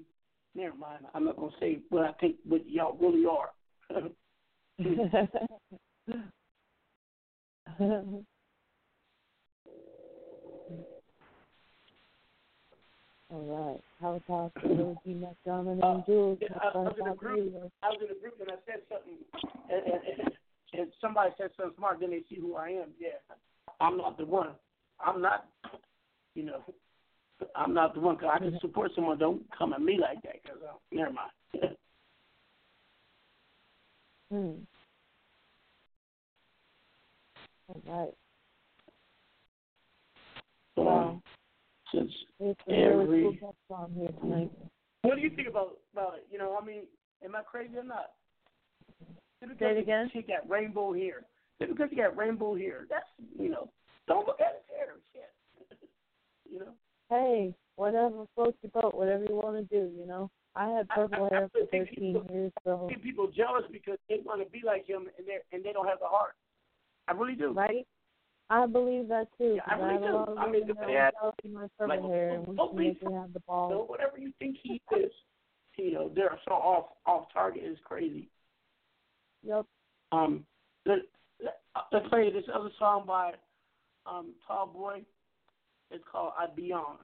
never mind. I'm not gonna say what I think what y'all really are. All right. How about OG Mack Drama uh, and Jewelz? I, I was in a group. I was in a group and I said something, and, and, and, and somebody said something smart. Then they see who I am. Yeah. I'm not the one. I'm not, you know, I'm not the one. Cause I can support someone. Don't come at me like that. Cause uh, never mind. Hmm. All right. Wow. Since It's a really every. What do you think about about it? You know, I mean, am I crazy or not? Say it because again? She got rainbow hair. Just because you got rainbow hair, that's you know, don't look at his hair. Shit. you know. Hey, whatever floats your boat, whatever you want to do, you know. I had purple hair for 13 years, so. People jealous because they want to be like him and they and they don't have the heart. I really do. Right? I believe that too. I 'cause really a do. I mean, women if that they are had- jealous of my purple like, hair and don't wish be have the So ball. whatever you think he is, you know, they're so off off target is crazy. Yep. Um, let, let, let's play this other song by um Tall Boy. It's called "I Be On."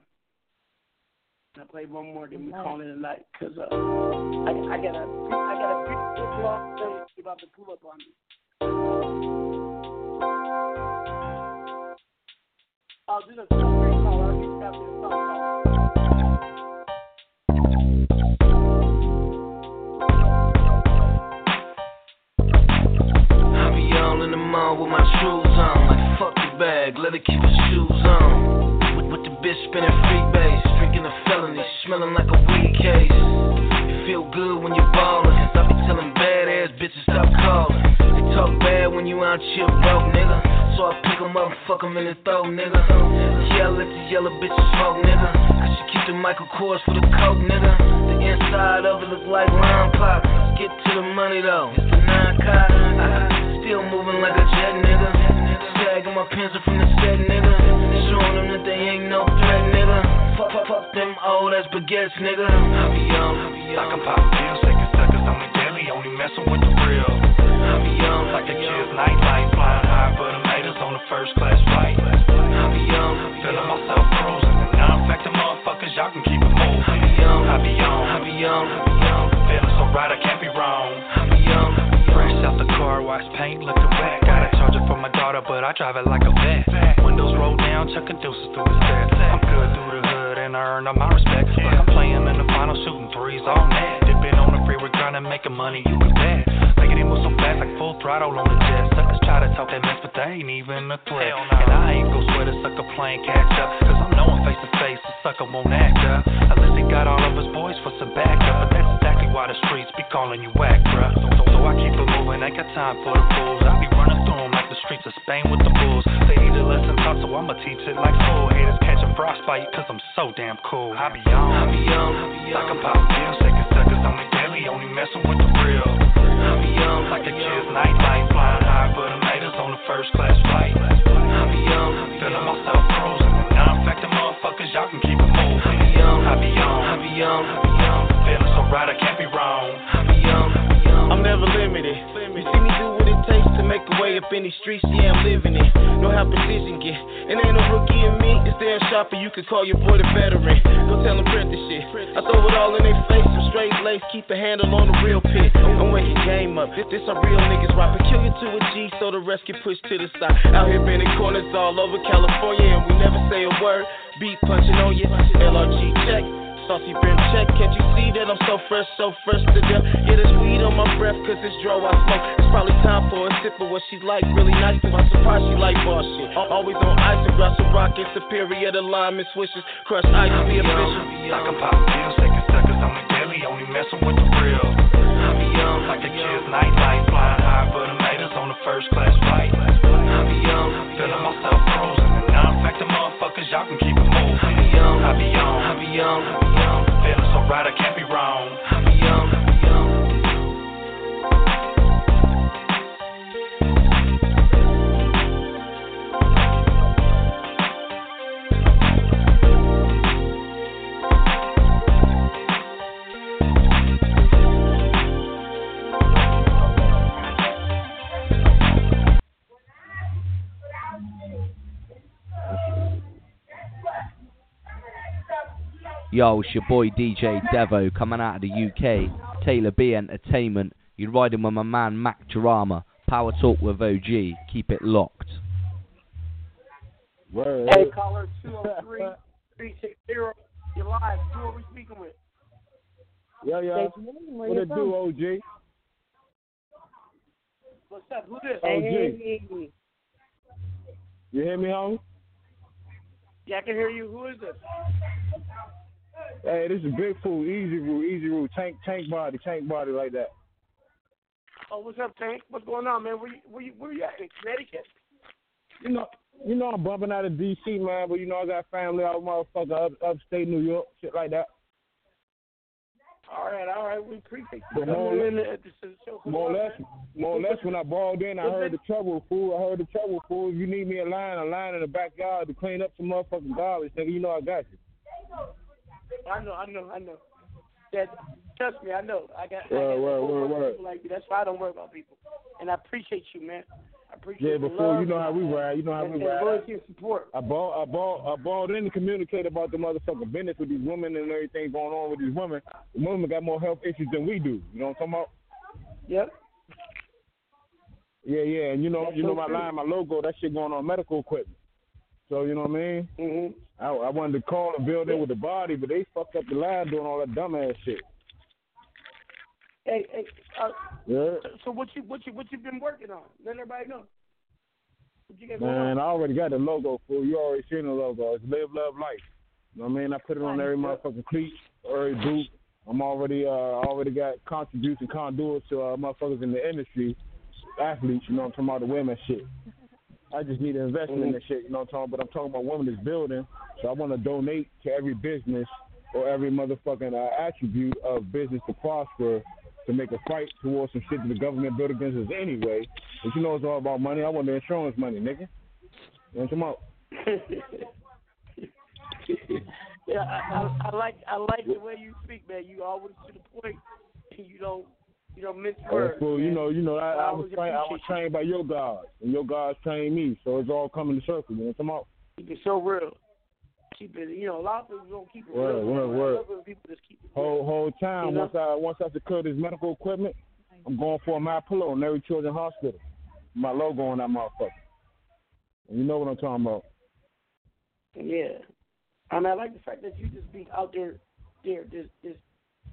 I play one more, then we call it a night. Cause uh, I, I got a I got a big long thing about to pull up on me. Oh, this is a great call. I just got this song. In the mall with my shoes on. Like fuck the bag, let her keep her shoes on. With, with the bitch spinning free base, drinking a felony, smelling like a weed case. You feel good when you're ballin'. I be telling badass bitches stop calling. They talk bad when you out here broke, nigga. So I pick 'em up and fuck 'em in the throat, nigga. Yeah, I let the yellow bitches smoke, nigga. Cause she keep the Michael Kors for the coke, nigga. The inside of it look like lime pop. Get to the money though. It's the nine car. Still moving like a jet, nigga. Sagging my pencil from the set, nigga. Showing them that they ain't no threat, nigga. Fuck, fuck, fuck them old ass baguettes, nigga. I be young, I be young. I can pop pills, taking suckers on the daily, only messing with the real. I be young, like a kid's nightlight, flying high for the haters on the first class flight. Out wash paint, looking wet. Got a charger for my daughter, but I drive it like a vet. Windows roll down, chucking deuces through the steps. I'm good through the and I earn all my respect. Like I'm playing in the final, shooting threes all net. Dipping on the freeway, grinding, making money, you can bet. Making it move so fast, like full throttle on the jet. Suckers try to talk that mess, but they ain't even a threat. And I ain't gon' sweat a sucker playing catch up. Cause I'm knowing face to face, a sucker won't act up. Unless he got all of his boys for some backup. But that's exactly why the streets be calling you whack, bruh. So, so, so I keep it moving, ain't got time for the fools. I be running through 'em like the streets of Spain with the bulls. Need a lesson taught, so I'ma teach it like school. Haters catching frostbite, cause I'm so damn cool. I be on, I be young, I be young. I can pop pills, taking suckers on the daily, only messing with the real. I be young, like a kid's nightlight, flying high for the haters on the first class flight. I be young, feeling myself I'm back motherfuckers, y'all can keep it moving. I be young, I be young, I be young, I be young. feeling so right, I can't up in these streets, yeah, I'm living it. Know how precision get. And ain't no rookie in me, it's damn sharper, you could call your boy the veteran. Go tell them print the shit. I throw it all in their face, some straight lace, keep a handle on the real pit. I'm waking game up, this, this how real niggas rock. Peculiar to a G, so the rest get pushed to the side. Out here bending corners all over California, and we never say a word. Beat punching on you, LRG check. Saucy brim check, can't you see that I'm so fresh, so fresh to death? Yeah, there's weed on my breath, cause it's dro I smoke. It's probably time for a sip of what she like, really nice, cause I'm surprised she like bar shit. Al- Always on ice, and of rocket, superior to lime and swishes. Crush ice, be official. I can pop pills, taking suckers on the daily, only messing with the real. Yo, it's your boy DJ Devo coming out of the UK. Taylor B Entertainment. You're riding with my man Mack Drama. Power Talk with OG. Keep it locked. Word. Hey, caller 203 360. You're live. Who are we speaking with? Yeah, yeah. What it do, OG? What's up? Who this? OG. You hear me, homie? Yeah, I can hear you. Who is this? Hey, this is Big Fool, Easy Rule, Easy Rule, Tank, Tank Body, Tank Body like that. Oh, what's up, Tank? What's going on, man? Where you, where you, where you at in Connecticut? You know, you know I'm bumping out of DC, man, but you know I got family out motherfucker up, upstate New York, shit like that. All right, all right, we appreciate you. More, less, more or less, more or less, when I balled in, I heard the trouble, fool. I heard the trouble, fool. If you need me a line, a line in the backyard to clean up some motherfucking garbage, nigga, you know I got you. I know, I know, I know. That trust me, I know. I got, Word, I got word, word, word. people like you. That's why I don't worry about people. And I appreciate you, man. I appreciate Yeah, the but fool, love you know how we ride. You know how and, we ride. and support. I bought, I bought, I bought in to communicate about the motherfucking business with these women and everything going on with these women. The women got more health issues than we do. You know what I'm talking about? Yep. Yeah, yeah, and you know, That's you know so my true. line, my logo, that shit going on medical equipment. So you know what I mean? Mm-hmm. I, I wanted to call and build in with the body, but they fucked up the line doing all that dumbass shit. Hey, hey. Uh, Yeah. So what you what you what you been working on? Let everybody know. What you Man, on? I already got the logo for you. Already seen the logo. It's live, love, life. You know what I mean? I put it on every motherfucking cleat, every boot. I'm already uh already got contribution conduits to uh, motherfuckers in the industry, athletes. You know I'm talking about the women shit. I just need to invest in this shit. You know what I'm talking about? But I'm talking about women that's building. So I want to donate to every business or every motherfucking uh, attribute of business to prosper to make a fight towards some shit that the government built against us anyway. But you know it's all about money. I want the insurance money, nigga. You know what I'm talking about? yeah, I, I, I like I like the way you speak, man. You always to the point, and you don't you mince Oh, words. fool, you know, you know, I, I was trained, I was trained by your gods, and your gods trained me, so it's all coming to circle. You know what I'm talking about? you. Keep it so real. Keep it. You know, a lot of people don't keep it Word, real. word, man. word. I people just keep it Whole whole time, You know? once I once I secure this medical equipment, I'm going for my pillow in every children's hospital. My logo on that motherfucker. And you know what I'm talking about. Yeah. I mean, I like the fact that you just be out there, there, just, just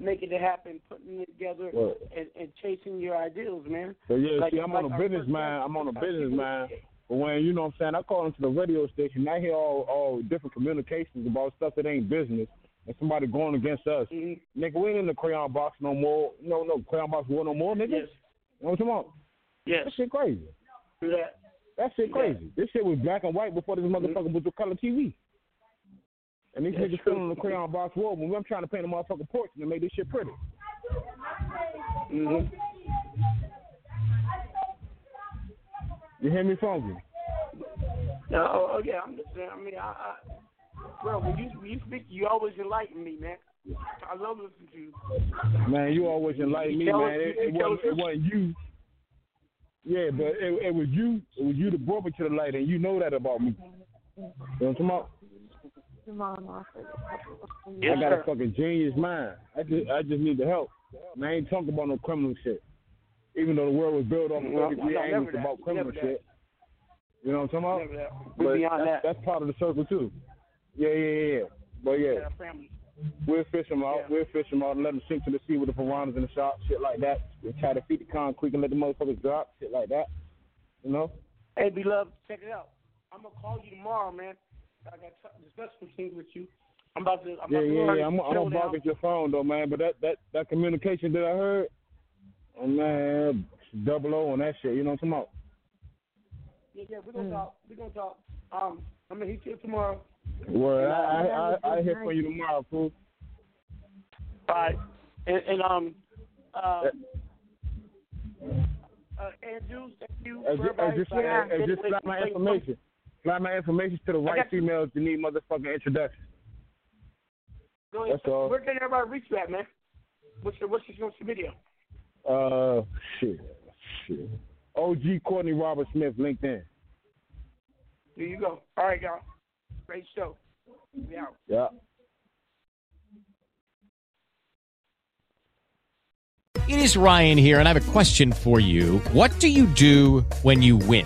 making it happen, putting it together, and, and chasing your ideals, man. So yeah, Like- see, I'm like on a business man. I'm on a business people- man. But when you know what I'm saying, I call into the radio station. I hear all all different communications about stuff that ain't business, and somebody going against us. Mm-hmm. Nigga, we ain't in the crayon box no more. No, no crayon box war no more, nigga. Yes. You know what I'm talking? Yes. That shit crazy. Do that. Shit Yeah. crazy. This shit was black and white before this motherfucker was a color TV. And these That's niggas still in the crayon box world when I'm trying to paint a motherfucking porch and make this shit pretty. Mm-hmm. You hear me, Funky? No, oh, yeah, I'm just saying. I mean, I, I, bro, when you when you speak, you always enlighten me, man. I love listening to you. Man, you always enlighten me, man. It, it, wasn't, it wasn't you. Yeah, but it, it was you. It was you that brought me to the light, and you know that about me. You know what I'm talking about? Your mom offered a couple of Yes, I got sir. a fucking genius mind. I just I just need the help. And I ain't talking about no criminal shit. Even though the world was built off of No, no, angles never that. criminal Never that. shit. You know what I'm talking about? that. We're But beyond that's, that. that's part of the circle too. Yeah, yeah, yeah. yeah. But yeah, Yeah, we'll fish them out. We'll fish them out and let them sink to the sea with the piranhas in the shop, shit like that. We try to feed the concrete and let the motherfuckers drop, shit like that. You know? Hey, beloved, check it out. I'm gonna call you tomorrow, man. I got to discuss some things with you. I'm about to. I'm Yeah, about to yeah, yeah. I'm, to I'm gonna bark at your phone though, man. But that that that communication that I heard, oh, man, double O on that shit. You know what I'm talking about? Yeah, yeah, we're gonna talk. We're gonna talk. Um, I'm gonna hit you tomorrow. Well, And, I uh, I I, I hear from you tomorrow, fool. All right. And, and um, uh, uh, Andrew, thank you As, for as just, as just my information. Slap my information to the right got you. females that need motherfucking introduction. Go ahead. That's all. Where can everybody reach you at, man? What's your What's your social media? Uh, shit, shit. OG Courtney Robert Smith, LinkedIn. There you go. All right, y'all. Great show. We out. Yeah. It is Ryan here, and I have a question for you. What do you do when you win?